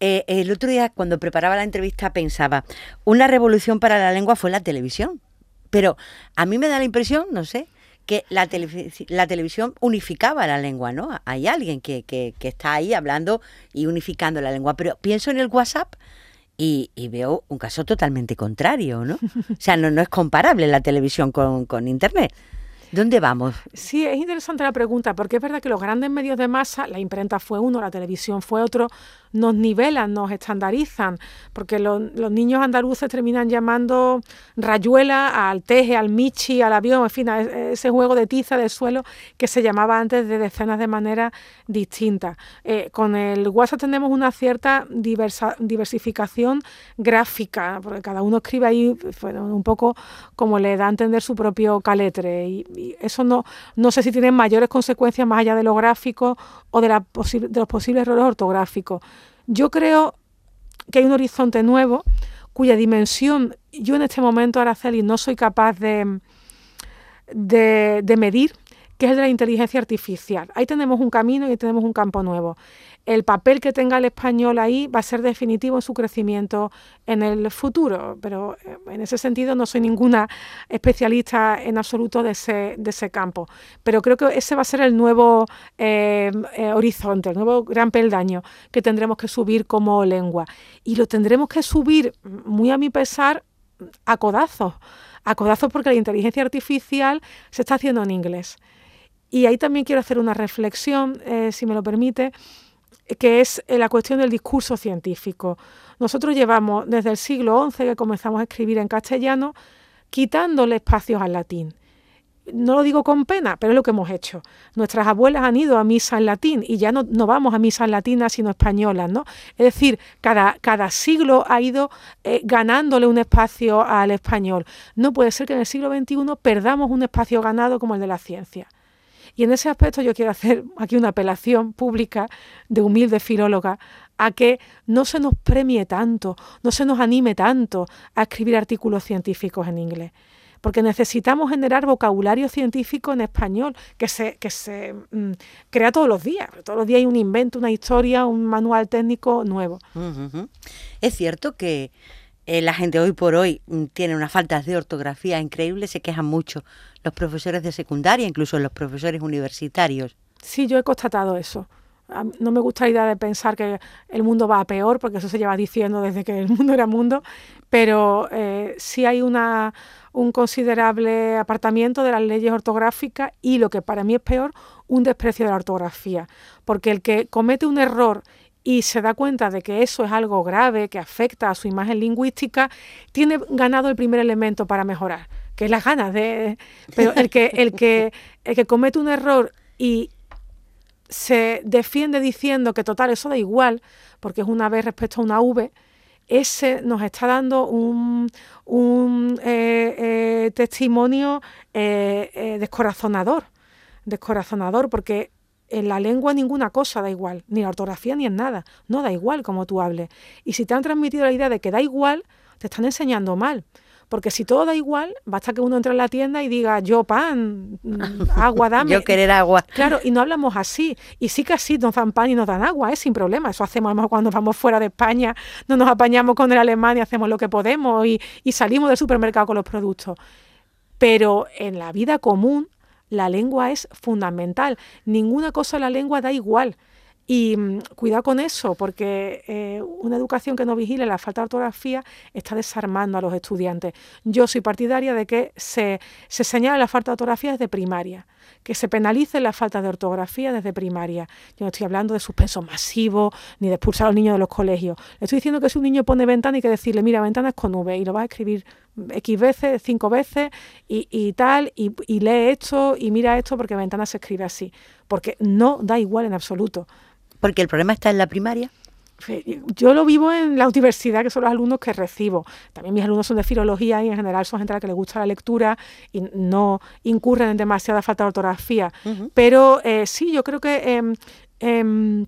eh, el otro día cuando preparaba la entrevista pensaba, una revolución para la lengua fue la televisión. Pero a mí me da la impresión, no sé, que la, la televisión unificaba la lengua, ¿no? Hay alguien que, que, que, está ahí hablando y unificando la lengua, pero pienso en el WhatsApp y, y veo un caso totalmente contrario, ¿no? O sea, no, no es comparable la televisión con, con Internet. ¿Dónde vamos? Sí, es interesante la pregunta, porque es verdad que los grandes medios de masa, la imprenta fue uno, la televisión fue otro, nos nivelan, nos estandarizan, porque los niños andaluces terminan llamando rayuela al teje, al michi, al avión, en fin, a ese juego de tiza del suelo que se llamaba antes de decenas de maneras distintas. Eh, con el WhatsApp tenemos una cierta diversificación gráfica, porque cada uno escribe ahí un poco como le da a entender su propio caletre, y, eso no, no sé si tiene mayores consecuencias más allá de lo gráfico o de, de los posibles errores ortográficos. Yo creo que hay un horizonte nuevo cuya dimensión yo en este momento, Araceli, no soy capaz de, de, de medir, que es el de la inteligencia artificial. Ahí tenemos un camino y tenemos un campo nuevo el papel que tenga el español ahí va a ser definitivo en su crecimiento en el futuro, pero eh, en ese sentido no soy ninguna especialista en absoluto de ese, de ese campo. Pero creo que ese va a ser el nuevo eh, eh, horizonte, el nuevo gran peldaño que tendremos que subir como lengua. Y lo tendremos que subir, muy a mi pesar, a codazos. A codazos porque la inteligencia artificial se está haciendo en inglés. Y ahí también quiero hacer una reflexión, si me lo permite, que es eh, la cuestión del discurso científico. Nosotros llevamos desde el siglo XI que comenzamos a escribir en castellano, quitándole espacios al latín. No lo digo con pena, pero es lo que hemos hecho. Nuestras abuelas han ido a misa en latín y ya no, no vamos a misa en latinas sino españolas, ¿no? Es decir, cada, cada siglo ha ido eh, ganándole un espacio al español. No puede ser que en el siglo XXI perdamos un espacio ganado como el de la ciencia. Y en ese aspecto yo quiero hacer aquí una apelación pública de humilde filóloga a que no se nos premie tanto, no se nos anime tanto a escribir artículos científicos en inglés. Porque necesitamos generar vocabulario científico en español que se, que se mm, crea todos los días. Todos los días hay un invento, una historia, un manual técnico nuevo. Es cierto que eh, la gente hoy por hoy mm, tiene unas faltas de ortografía increíbles, se quejan mucho los profesores de secundaria, incluso los profesores universitarios. Sí, yo he constatado eso. No me gusta la idea de pensar que el mundo va a peor, porque eso se lleva diciendo desde que el mundo era mundo, pero eh, sí hay una, un considerable apartamiento de las leyes ortográficas y lo que para mí es peor, un desprecio de la ortografía, porque el que comete un error y se da cuenta de que eso es algo grave, que afecta a su imagen lingüística, tiene ganado el primer elemento para mejorar, que es las ganas de... Pero el que, el que, el que comete un error y se defiende diciendo que total, eso da igual, porque es una vez respecto a una V, ese nos está dando un, un eh, eh, testimonio eh, descorazonador, descorazonador, porque en la lengua ninguna cosa da igual, ni la ortografía ni en nada. No da igual como tú hables. Y si te han transmitido la idea de que da igual, te están enseñando mal. Porque si todo da igual, basta que uno entre en la tienda y diga yo pan, mm, agua, dame. yo querer agua. Claro, y no hablamos así. Y sí que así nos dan pan y nos dan agua, es sin problema. Eso hacemos a lo mejor cuando vamos fuera de España, no nos apañamos con el alemán y hacemos lo que podemos y, y salimos del supermercado con los productos. Pero en la vida común la lengua es fundamental. Ninguna cosa en la lengua da igual. Y mm, cuidado con eso, porque eh, una educación que no vigile la falta de ortografía está desarmando a los estudiantes. Yo soy partidaria de que se, se señale la falta de ortografía desde primaria, que se penalice la falta de ortografía desde primaria. Yo no estoy hablando de suspenso masivo ni de expulsar a los niños de los colegios. Le estoy diciendo que si un niño pone ventana hay que decirle, mira, ventana es con V y lo vas a escribir X veces, cinco veces y, y tal, y, y lee esto y mira esto porque ventana se escribe así. Porque no da igual en absoluto. Porque el problema está en la primaria. Yo lo vivo en la universidad, que son los alumnos que recibo. También mis alumnos son de filología y en general son gente a la que les gusta la lectura y no incurren en demasiada falta de ortografía. Pero eh, sí, yo creo que em,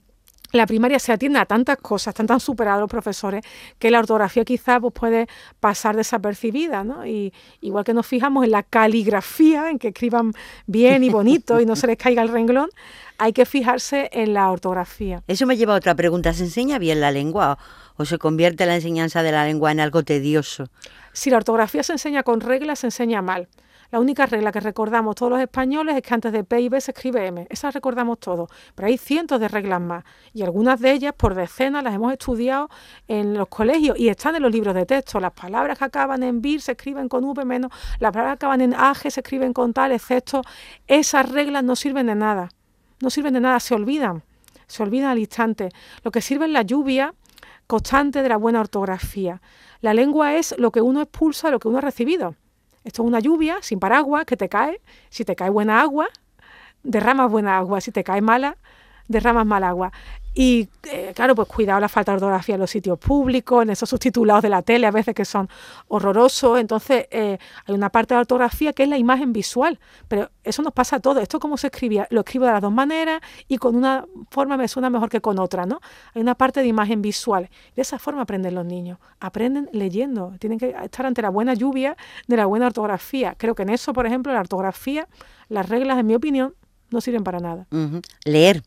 em, la primaria se atiende a tantas cosas, están tan superados los profesores, que la ortografía quizás pues, puede pasar desapercibida, ¿no? Y igual que nos fijamos en la caligrafía, en que escriban bien y bonito y no se les caiga el renglón, hay que fijarse en la ortografía. Eso me lleva a otra pregunta, ¿se enseña bien la lengua o se convierte la enseñanza de la lengua en algo tedioso? Si la ortografía se enseña con reglas, se enseña mal. La única regla que recordamos todos los españoles es que antes de P y B se escribe M. Esa recordamos todos. Pero hay cientos de reglas más. Y algunas de ellas, por decenas, las hemos estudiado en los colegios y están en los libros de texto. Las palabras que acaban en BIR se escriben con V menos, las palabras que acaban en AG se escriben con tal, excepto. Esas reglas no sirven de nada. No sirven de nada, se olvidan se olvidan al instante. Lo que sirve es la lluvia constante de la buena ortografía. La lengua es lo que uno expulsa, lo que uno ha recibido. Esto es una lluvia sin paraguas que te cae. Si te cae buena agua, derramas buena agua. Si te cae mala, derramas mal agua. Y eh, claro, pues cuidado la falta de ortografía en los sitios públicos, en esos subtitulados de la tele a veces que son horrorosos. Entonces, eh, hay una parte de la ortografía que es la imagen visual, pero eso nos pasa a todos. Esto como se escribía, lo escribo de las dos maneras y con una forma me suena mejor que con otra, ¿no? Hay una parte de imagen visual. De esa forma aprenden los niños. Aprenden leyendo. Tienen que estar ante la buena lluvia de la buena ortografía. Creo que en eso, por ejemplo, la ortografía, las reglas, en mi opinión, no sirven para nada. Leer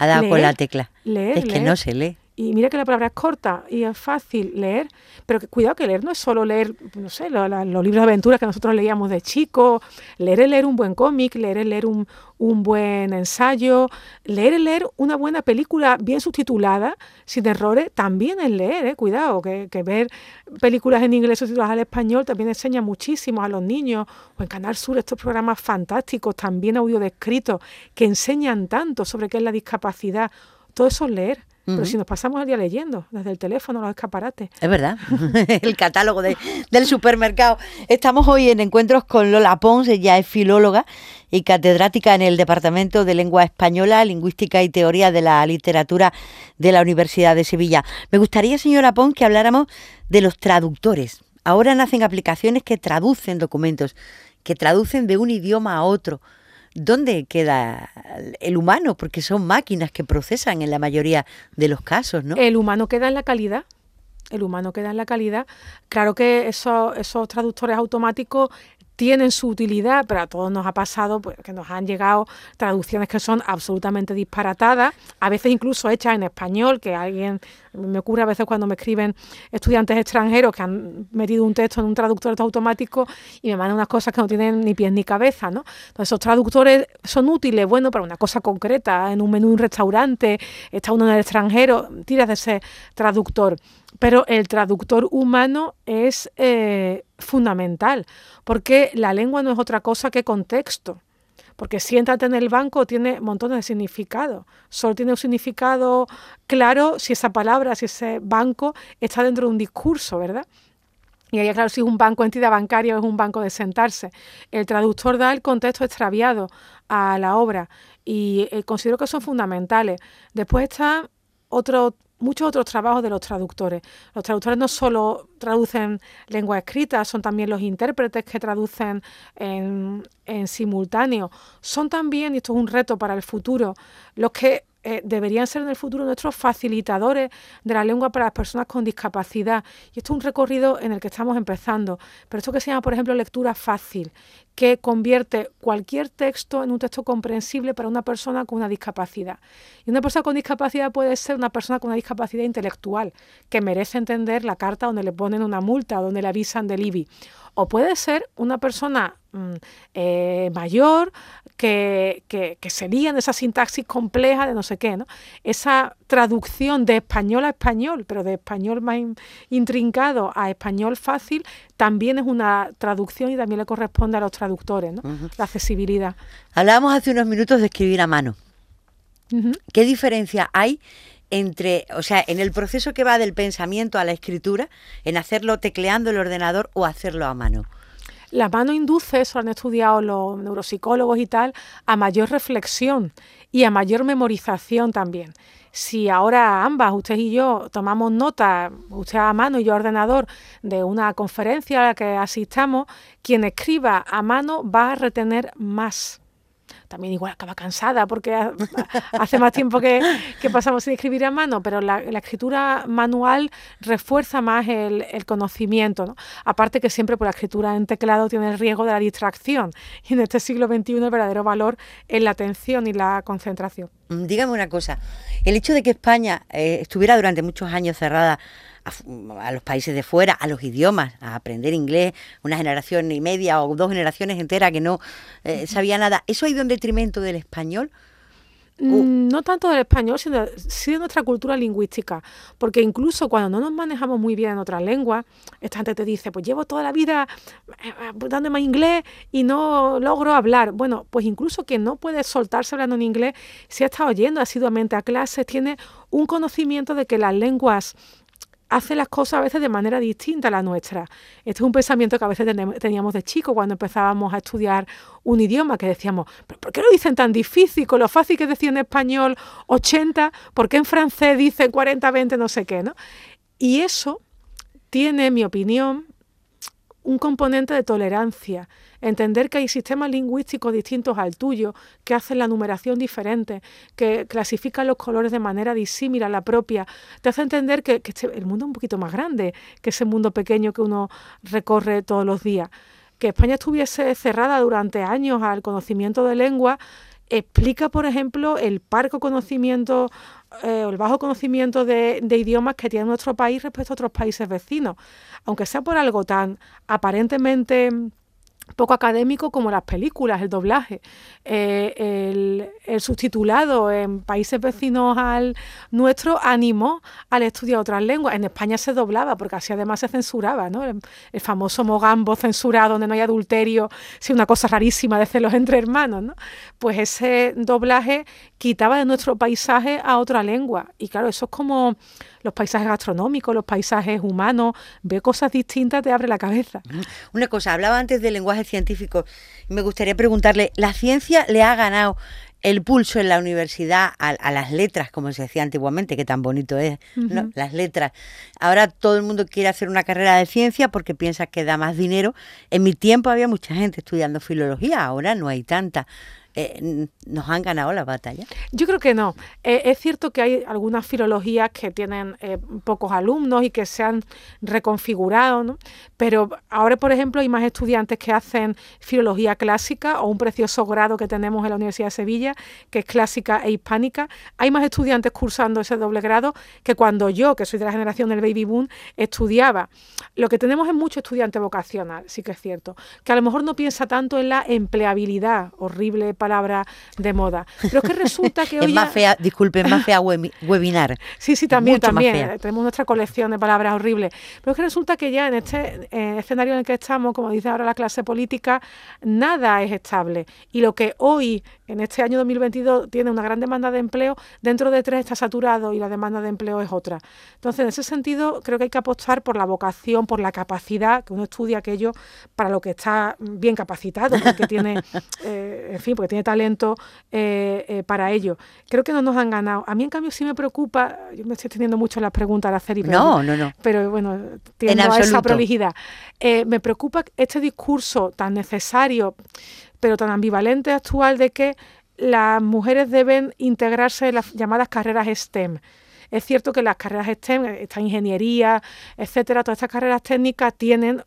ha dado con la tecla. es que no se lee. Y mira que la palabra es corta y es fácil leer, pero que, cuidado que leer no es solo leer, no sé, los libros de aventuras que nosotros leíamos de chicos, leer es leer un buen cómic, leer es leer un, buen ensayo, leer es leer una buena película bien subtitulada, sin errores, también es leer, ¿eh? cuidado, que, que ver películas en inglés subtituladas al español también enseña muchísimo a los niños, o en Canal Sur estos programas fantásticos, también audio descritos, que enseñan tanto sobre qué es la discapacidad, todo eso es leer. Pero si nos pasamos el día leyendo, desde el teléfono, los escaparates. Es verdad, el catálogo del supermercado. Estamos hoy en encuentros con Lola Pons, ella es filóloga y catedrática en el Departamento de Lengua Española, Lingüística y Teoría de la Literatura de la Universidad de Sevilla. Me gustaría, señora Pons, que habláramos de los traductores. Ahora nacen aplicaciones que traducen documentos, que traducen de un idioma a otro. ¿Dónde queda el humano? Porque son máquinas que procesan en la mayoría de los casos, ¿no? El humano queda en la calidad. El humano queda en la calidad. Claro que esos, esos traductores automáticos tienen su utilidad, pero a todos nos ha pasado pues, que nos han llegado traducciones que son absolutamente disparatadas, a veces incluso hechas en español, que alguien, me ocurre a veces cuando me escriben estudiantes extranjeros que han metido un texto en un traductor automático y me mandan unas cosas que no tienen ni pies ni cabeza, ¿no? Entonces esos traductores son útiles, bueno, para una cosa concreta, en un menú de un restaurante, está uno en el extranjero, tiras de ese traductor pero el traductor humano es eh, fundamental, porque la lengua no es otra cosa que contexto. Porque siéntate en el banco tiene montones de significados. Solo tiene un significado claro si esa palabra, si ese banco está dentro de un discurso, ¿verdad? Y ahí, claro, si es un banco, entidad bancaria o es un banco de sentarse. El traductor da el contexto extraviado a la obra y eh, considero que son fundamentales. Después está otro muchos otros trabajos de los traductores. Los traductores no solo traducen lengua escrita, son también los intérpretes que traducen en, en simultáneo. Son también, y esto es un reto para el futuro, los que eh, deberían ser en el futuro nuestros facilitadores de la lengua para las personas con discapacidad. Y esto es un recorrido en el que estamos empezando. Pero esto que se llama, por ejemplo, lectura fácil, que convierte cualquier texto en un texto comprensible para una persona con una discapacidad. Y una persona con discapacidad puede ser una persona con una discapacidad intelectual, que merece entender la carta donde le ponen una multa donde le avisan del IBI. O puede ser una persona eh, mayor que, que, que se en esa sintaxis compleja de no sé qué, ¿no? Esa traducción de español a español, pero de español más intrincado a español fácil, también es una traducción y también le corresponde a los traductores, ¿no? La accesibilidad. Hablábamos hace unos minutos de escribir a mano. ¿Qué diferencia hay entre, o sea, en el proceso que va del pensamiento a la escritura, en hacerlo tecleando el ordenador o hacerlo a mano? La mano induce, eso han estudiado los neuropsicólogos y tal, a mayor reflexión y a mayor memorización también. Si ahora ambas, usted y yo, tomamos nota, usted a mano y yo a ordenador, de una conferencia a la que asistamos, quien escriba a mano va a retener más también igual acaba cansada porque hace más tiempo que, pasamos sin escribir a mano, pero la, escritura manual refuerza más el, conocimiento. ¿no? Aparte que siempre por la escritura en teclado tiene el riesgo de la distracción y en este siglo XXI el verdadero valor es la atención y la concentración. Mm, dígame una cosa, el hecho de que España eh, estuviera durante muchos años cerrada a, los países de fuera, a los idiomas, a aprender inglés, una generación y media o dos generaciones enteras que no eh, sabía nada. ¿Eso ha ido en detrimento del español? Mm, no tanto del español, sino sí de nuestra cultura lingüística, porque incluso cuando no nos manejamos muy bien en otras lenguas, esta gente te dice, pues llevo toda la vida eh, eh, dándome inglés y no logro hablar. Bueno, pues incluso quien no puede soltarse hablando en inglés, si ha estado oyendo asiduamente a clases, tiene un conocimiento de que las lenguas hace las cosas a veces de manera distinta a la nuestra. Este es un pensamiento que a veces teníamos de chico cuando empezábamos a estudiar un idioma, que decíamos, ¿pero por qué lo dicen tan difícil? Con lo fácil que decía en español 80, ¿por qué en francés dicen 40, 20, no sé qué? ¿no? Y eso tiene, en mi opinión, un componente de tolerancia entender que hay sistemas lingüísticos distintos al tuyo, que hacen la numeración diferente, que clasifican los colores de manera disímil a la propia, te hace entender que, este, el mundo es un poquito más grande que ese mundo pequeño que uno recorre todos los días. Que España estuviese cerrada durante años al conocimiento de lengua explica, por ejemplo, el parco conocimiento eh, el bajo conocimiento de, de, idiomas que tiene nuestro país respecto a otros países vecinos. Aunque sea por algo tan aparentemente poco académico como las películas, el doblaje. Eh, el, el, subtitulado en países vecinos al nuestro animó al estudiar otras lenguas. En España se doblaba porque así además se censuraba, ¿no? El, famoso Mogambo censurado donde no hay adulterio, sí, una cosa rarísima de celos entre hermanos, ¿no? Pues ese doblaje quitaba de nuestro paisaje a otra lengua. Y claro, eso es como los paisajes gastronómicos, los paisajes humanos, ve cosas distintas, te abre la cabeza. Una cosa, hablaba antes del lenguaje científico y me gustaría preguntarle, ¿la ciencia le ha ganado el pulso en la universidad a, las letras, como se decía antiguamente, que tan bonito es, ¿no? las letras. Ahora todo el mundo quiere hacer una carrera de ciencia porque piensa que da más dinero. En mi tiempo había mucha gente estudiando filología, ahora no hay tanta. Eh, nos han ganado la batalla? Yo creo que no. Eh, es cierto que hay algunas filologías que tienen eh, pocos alumnos y que se han reconfigurado, ¿no? pero ahora, por ejemplo, hay más estudiantes que hacen filología clásica o un precioso grado que tenemos en la Universidad de Sevilla, que es clásica e hispánica. Hay más estudiantes cursando ese doble grado que cuando yo, que soy de la generación del baby boom, estudiaba. Lo que tenemos es mucho estudiante vocacional, sí que es cierto, que a lo mejor no piensa tanto en la empleabilidad horrible para palabra de moda. Pero es que resulta que hoy. Es más fea, disculpe, más fea webinar. Sí, sí, también, también. Tenemos nuestra colección de palabras horribles. Pero es que resulta que ya en este eh, escenario en el que estamos, como dice ahora la clase política, nada es estable. Y lo que hoy, en este año 2022, tiene una gran demanda de empleo, dentro de tres está saturado y la demanda de empleo es otra. Entonces, en ese sentido, creo que hay que apostar por la vocación, por la capacidad, que uno estudia aquello para lo que está bien capacitado, porque tiene, eh, en fin, porque tiene talento eh, eh, para ello. Creo que no nos han ganado. A mí, en cambio, sí me preocupa, yo me estoy teniendo mucho las preguntas a hacer y no, no, no. Pero bueno, tiene esa prolijidad. Eh, me preocupa este discurso tan necesario, pero tan ambivalente actual de que las mujeres deben integrarse en las llamadas carreras STEM. Es cierto que las carreras STEM, esta ingeniería, etcétera, todas estas carreras técnicas tienen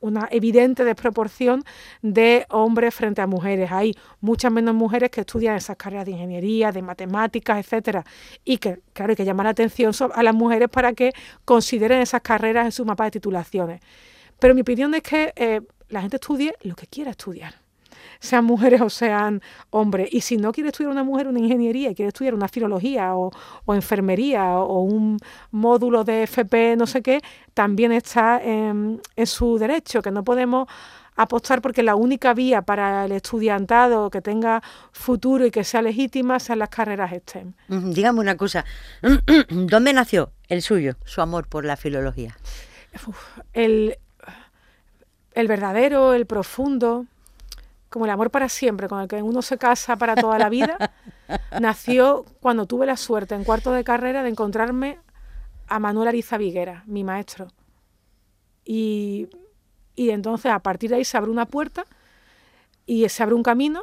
una evidente desproporción de hombres frente a mujeres. Hay muchas menos mujeres que estudian esas carreras de ingeniería, de matemáticas, etcétera. Y que, claro, hay que llamar la atención a las mujeres para que consideren esas carreras en su mapa de titulaciones. Pero mi opinión es que eh, la gente estudie lo que quiera estudiar sean mujeres o sean hombres. Y si no quiere estudiar una mujer una ingeniería quiere estudiar una filología o, enfermería o, un módulo de FP, no sé qué, también está en, su derecho, que no podemos apostar porque la única vía para el estudiantado que tenga futuro y que sea legítima sean las carreras STEM. Dígame una cosa, ¿dónde nació el suyo, su amor por la filología? el, el verdadero, el profundo, como el amor para siempre, con el que uno se casa para toda la vida, nació cuando tuve la suerte en cuarto de carrera de encontrarme a Manuel Ariza Viguera, mi maestro. Y, y entonces a partir de ahí se abre una puerta y se abre un camino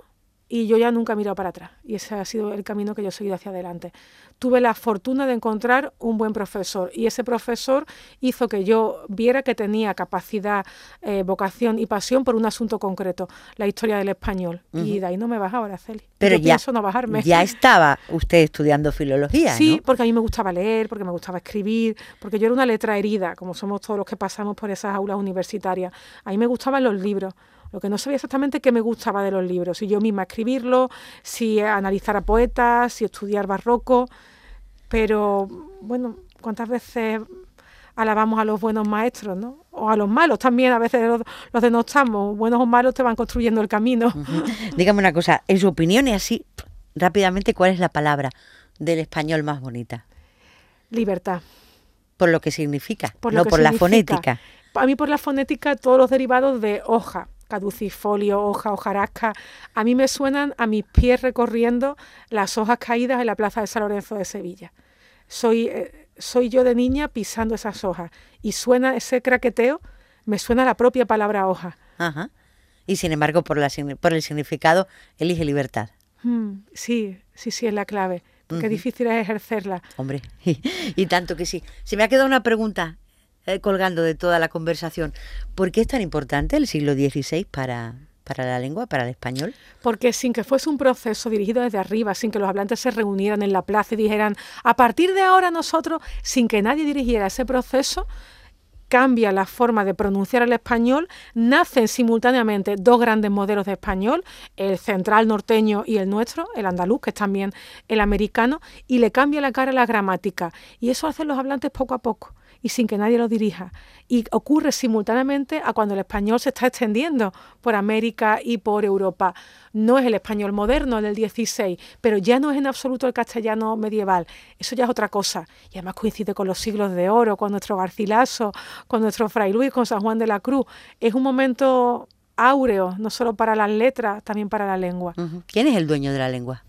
y yo ya nunca he mirado para atrás. Y ese ha sido el camino que yo he seguido hacia adelante. Tuve la fortuna de encontrar un buen profesor y ese profesor hizo que yo viera que tenía capacidad, eh, vocación y pasión por un asunto concreto, la historia del español. Y de ahí no me bajaba, Araceli. Pero ya, pienso no bajarme. ya estaba usted estudiando filología, Sí, porque a mí me gustaba leer, porque me gustaba escribir, porque yo era una letra herida, como somos todos los que pasamos por esas aulas universitarias. A mí me gustaban los libros Lo que no sabía exactamente qué me gustaba de los libros, si yo misma escribirlo, si analizar a poetas, si estudiar barroco, pero bueno, cuántas veces alabamos a los buenos maestros, ¿no? O a los malos también, a veces los, los denostamos, buenos o malos te van construyendo el camino. Dígame una cosa, en su opinión y así, rápidamente, ¿cuál es la palabra del español más bonita? Libertad. Por lo que significa, no por la fonética. A mí por la fonética todos los derivados de hoja, caducifolio, hoja, hojarasca, a mí me suenan a mis pies recorriendo las hojas caídas en la plaza de San Lorenzo de Sevilla. Soy, eh, soy yo de niña pisando esas hojas y suena ese craqueteo, me suena la propia palabra hoja. Ajá. Y sin embargo, por, la, por el significado, elige libertad. Mm, sí, sí, sí, es la clave. Qué difícil es ejercerla. Hombre, y, tanto que sí. Se me ha quedado una pregunta eh, colgando de toda la conversación. ¿Por qué es tan importante el siglo XVI para, para la lengua, para el español? Porque sin que fuese un proceso dirigido desde arriba, sin que los hablantes se reunieran en la plaza y dijeran, a partir de ahora nosotros, sin que nadie dirigiera ese proceso, cambia la forma de pronunciar el español, nacen simultáneamente dos grandes modelos de español, el central norteño y el nuestro, el andaluz, que es también el americano, y le cambia la cara a la gramática. Y eso hacen los hablantes poco a poco y sin que nadie lo dirija. Y ocurre simultáneamente a cuando el español se está extendiendo por América y por Europa. No es el español moderno del 16, pero ya no es en absoluto el castellano medieval. Eso ya es otra cosa. Y además coincide con los siglos de oro, con nuestro Garcilaso, con nuestro Fray Luis, con San Juan de la Cruz. Es un momento áureo, no solo para las letras, también para la lengua. ¿Quién es el dueño de la lengua?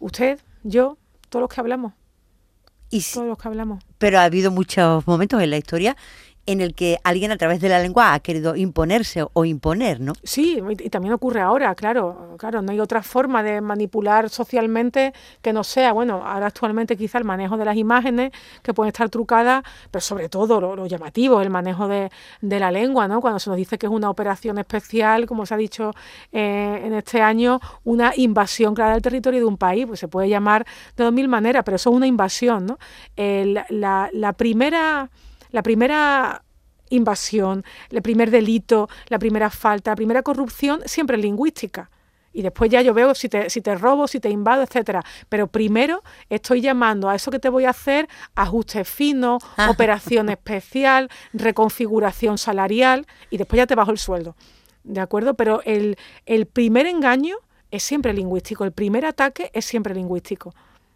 Usted, yo, todos los que hablamos. Y todos los que hablamos. Pero ha habido muchos momentos en la historia en el que alguien a través de la lengua ha querido imponerse o imponer, ¿no? Sí, y también ocurre ahora, claro, claro, no hay otra forma de manipular socialmente que no sea, bueno, ahora actualmente quizá el manejo de las imágenes que pueden estar trucadas, pero sobre todo lo, llamativo, el manejo de, la lengua, ¿no? Cuando se nos dice que es una operación especial, como se ha dicho eh, en este año, una invasión clara del territorio de un país, pues se puede llamar de dos mil maneras, pero eso es una invasión, ¿no? la, la primera la primera invasión, el primer delito, la primera falta, la primera corrupción, siempre es lingüística. Y después ya yo veo si te, si te robo, si te invado, etcétera. Pero primero estoy llamando a eso que te voy a hacer ajuste fino, ah. operación especial, reconfiguración salarial y después ya te bajo el sueldo. ¿De acuerdo? Pero el, el primer engaño es siempre lingüístico, el primer ataque es siempre lingüístico.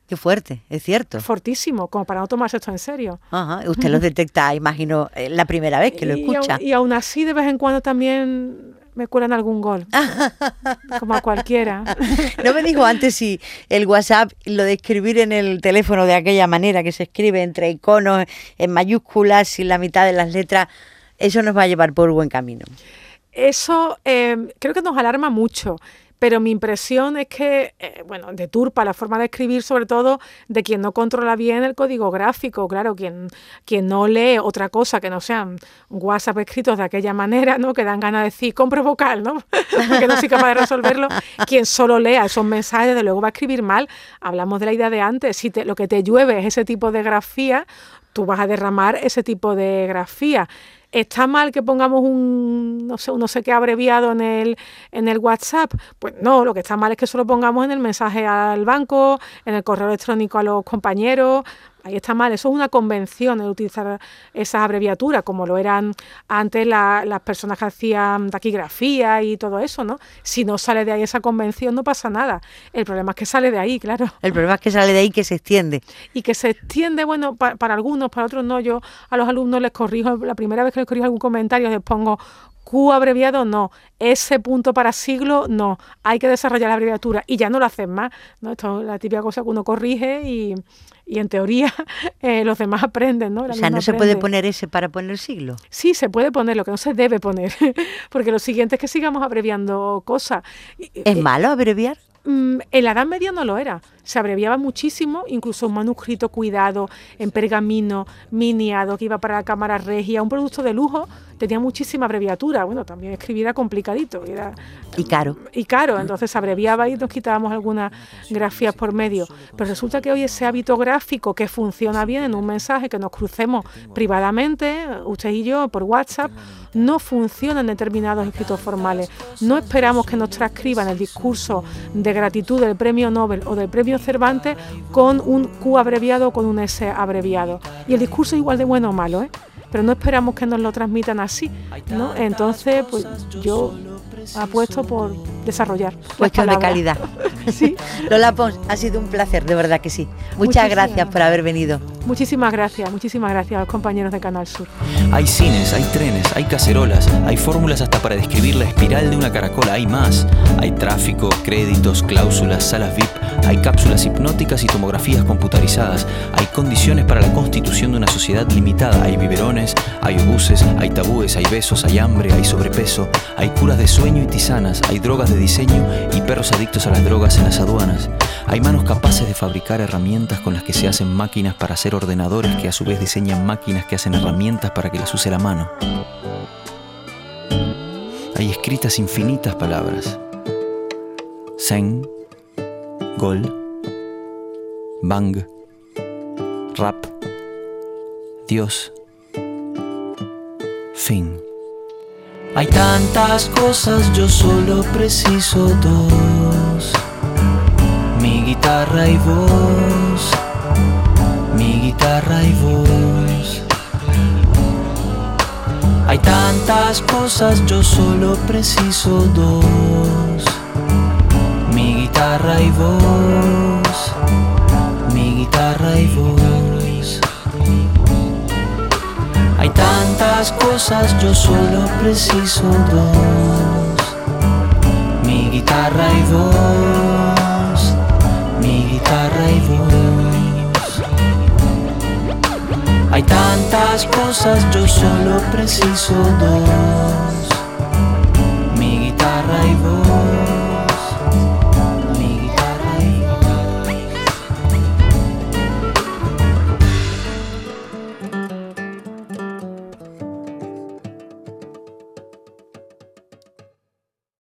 Qué fuerte, es cierto. Fortísimo, como para no tomarse esto en serio. Ajá, usted lo detecta, imagino, eh, la primera vez que lo escucha. Y, aún así, de vez en cuando también me cuelan algún gol, como a cualquiera. no me dijo antes si el WhatsApp, lo de escribir en el teléfono de aquella manera, que se escribe entre iconos, en mayúsculas, sin la mitad de las letras, eso nos va a llevar por buen camino. Eso eh, creo que nos alarma mucho pero mi impresión es que, eh, bueno, deturpa la forma de escribir, sobre todo de quien no controla bien el código gráfico, claro, quien, quien no lee otra cosa que no sean WhatsApp escritos de aquella manera, ¿no? Que dan ganas de decir, compre vocal, ¿no? Porque no soy capaz de resolverlo. Quien solo lea esos mensajes, de luego va a escribir mal. Hablamos de la idea de antes, si te, lo que te llueve es ese tipo de grafía, tú vas a derramar ese tipo de grafía. ¿Está mal que pongamos un no sé, un no sé qué abreviado en el, en el WhatsApp? Pues no, lo que está mal es que solo pongamos en el mensaje al banco, en el correo electrónico a los compañeros. Ahí está mal, eso es una convención el utilizar esas abreviaturas, como lo eran antes las personas que hacían taquigrafía y todo eso, ¿no? Si no sale de ahí esa convención no pasa nada. El problema es que sale de ahí, claro. El problema es que sale de ahí que se extiende. Y que se extiende, bueno, para, algunos, para otros no. Yo a los alumnos les corrijo, la primera vez que les corrijo algún comentario les pongo Q abreviado no, S punto para siglo no, hay que desarrollar la abreviatura y ya no lo hacen más, ¿no? Esto es la típica cosa que uno corrige y, y en teoría eh, los demás aprenden, ¿no? o sea, ¿no se puede poner ese para poner siglo? Sí, se puede poner, lo que no se debe poner, porque lo siguiente es que sigamos abreviando cosas. ¿Es malo abreviar? Mm, en la Edad Media no lo era. Se abreviaba muchísimo, incluso un manuscrito cuidado, en pergamino, miniado, que iba para la cámara regia, un producto de lujo, tenía muchísima abreviatura. Bueno, también escribir era complicadito. Era, y caro. Y caro, entonces abreviaba y nos quitábamos algunas grafías por medio. Pero resulta que hoy ese hábito gráfico que funciona bien en un mensaje, que nos crucemos privadamente, usted y yo, por WhatsApp, no funciona en determinados escritos formales. No esperamos que nos transcriban el discurso de gratitud del premio Nobel o del premio Cervantes con un Q abreviado o con un S abreviado. Y el discurso es igual de bueno o malo, ¿eh? pero no esperamos que nos lo transmitan así. ¿no? Entonces, pues yo apuesto por desarrollar. Cuestión de calidad. sí. Lola Pons, ha sido un placer, de verdad que sí. Muchas gracias por haber venido. Muchísimas gracias, muchísimas gracias a los compañeros de Canal Sur. Hay cines, hay trenes, hay cacerolas, hay fórmulas hasta para describir la espiral de una caracola, hay más. Hay tráfico, créditos, cláusulas, salas VIP, hay cápsulas hipnóticas y tomografías computarizadas, hay condiciones para la constitución de una sociedad limitada, hay biberones, hay obuses, hay tabúes, hay besos, hay hambre, hay sobrepeso, hay curas de sueño y tisanas, hay drogas diseño y perros adictos a las drogas en las aduanas. Hay manos capaces de fabricar herramientas con las que se hacen máquinas para hacer ordenadores que a su vez diseñan máquinas que hacen herramientas para que las use la mano. Hay escritas infinitas palabras. Zen, Gol, Bang, Rap, Dios, Fin. Hay tantas cosas, yo solo preciso dos. Mi guitarra y voz, mi guitarra y voz. Hay tantas cosas, yo solo preciso dos. Mi guitarra y voz, mi guitarra y voz. Hay tantas cosas, yo solo preciso dos. Mi guitarra y voz, mi guitarra y voz. Hay tantas cosas, yo solo preciso dos.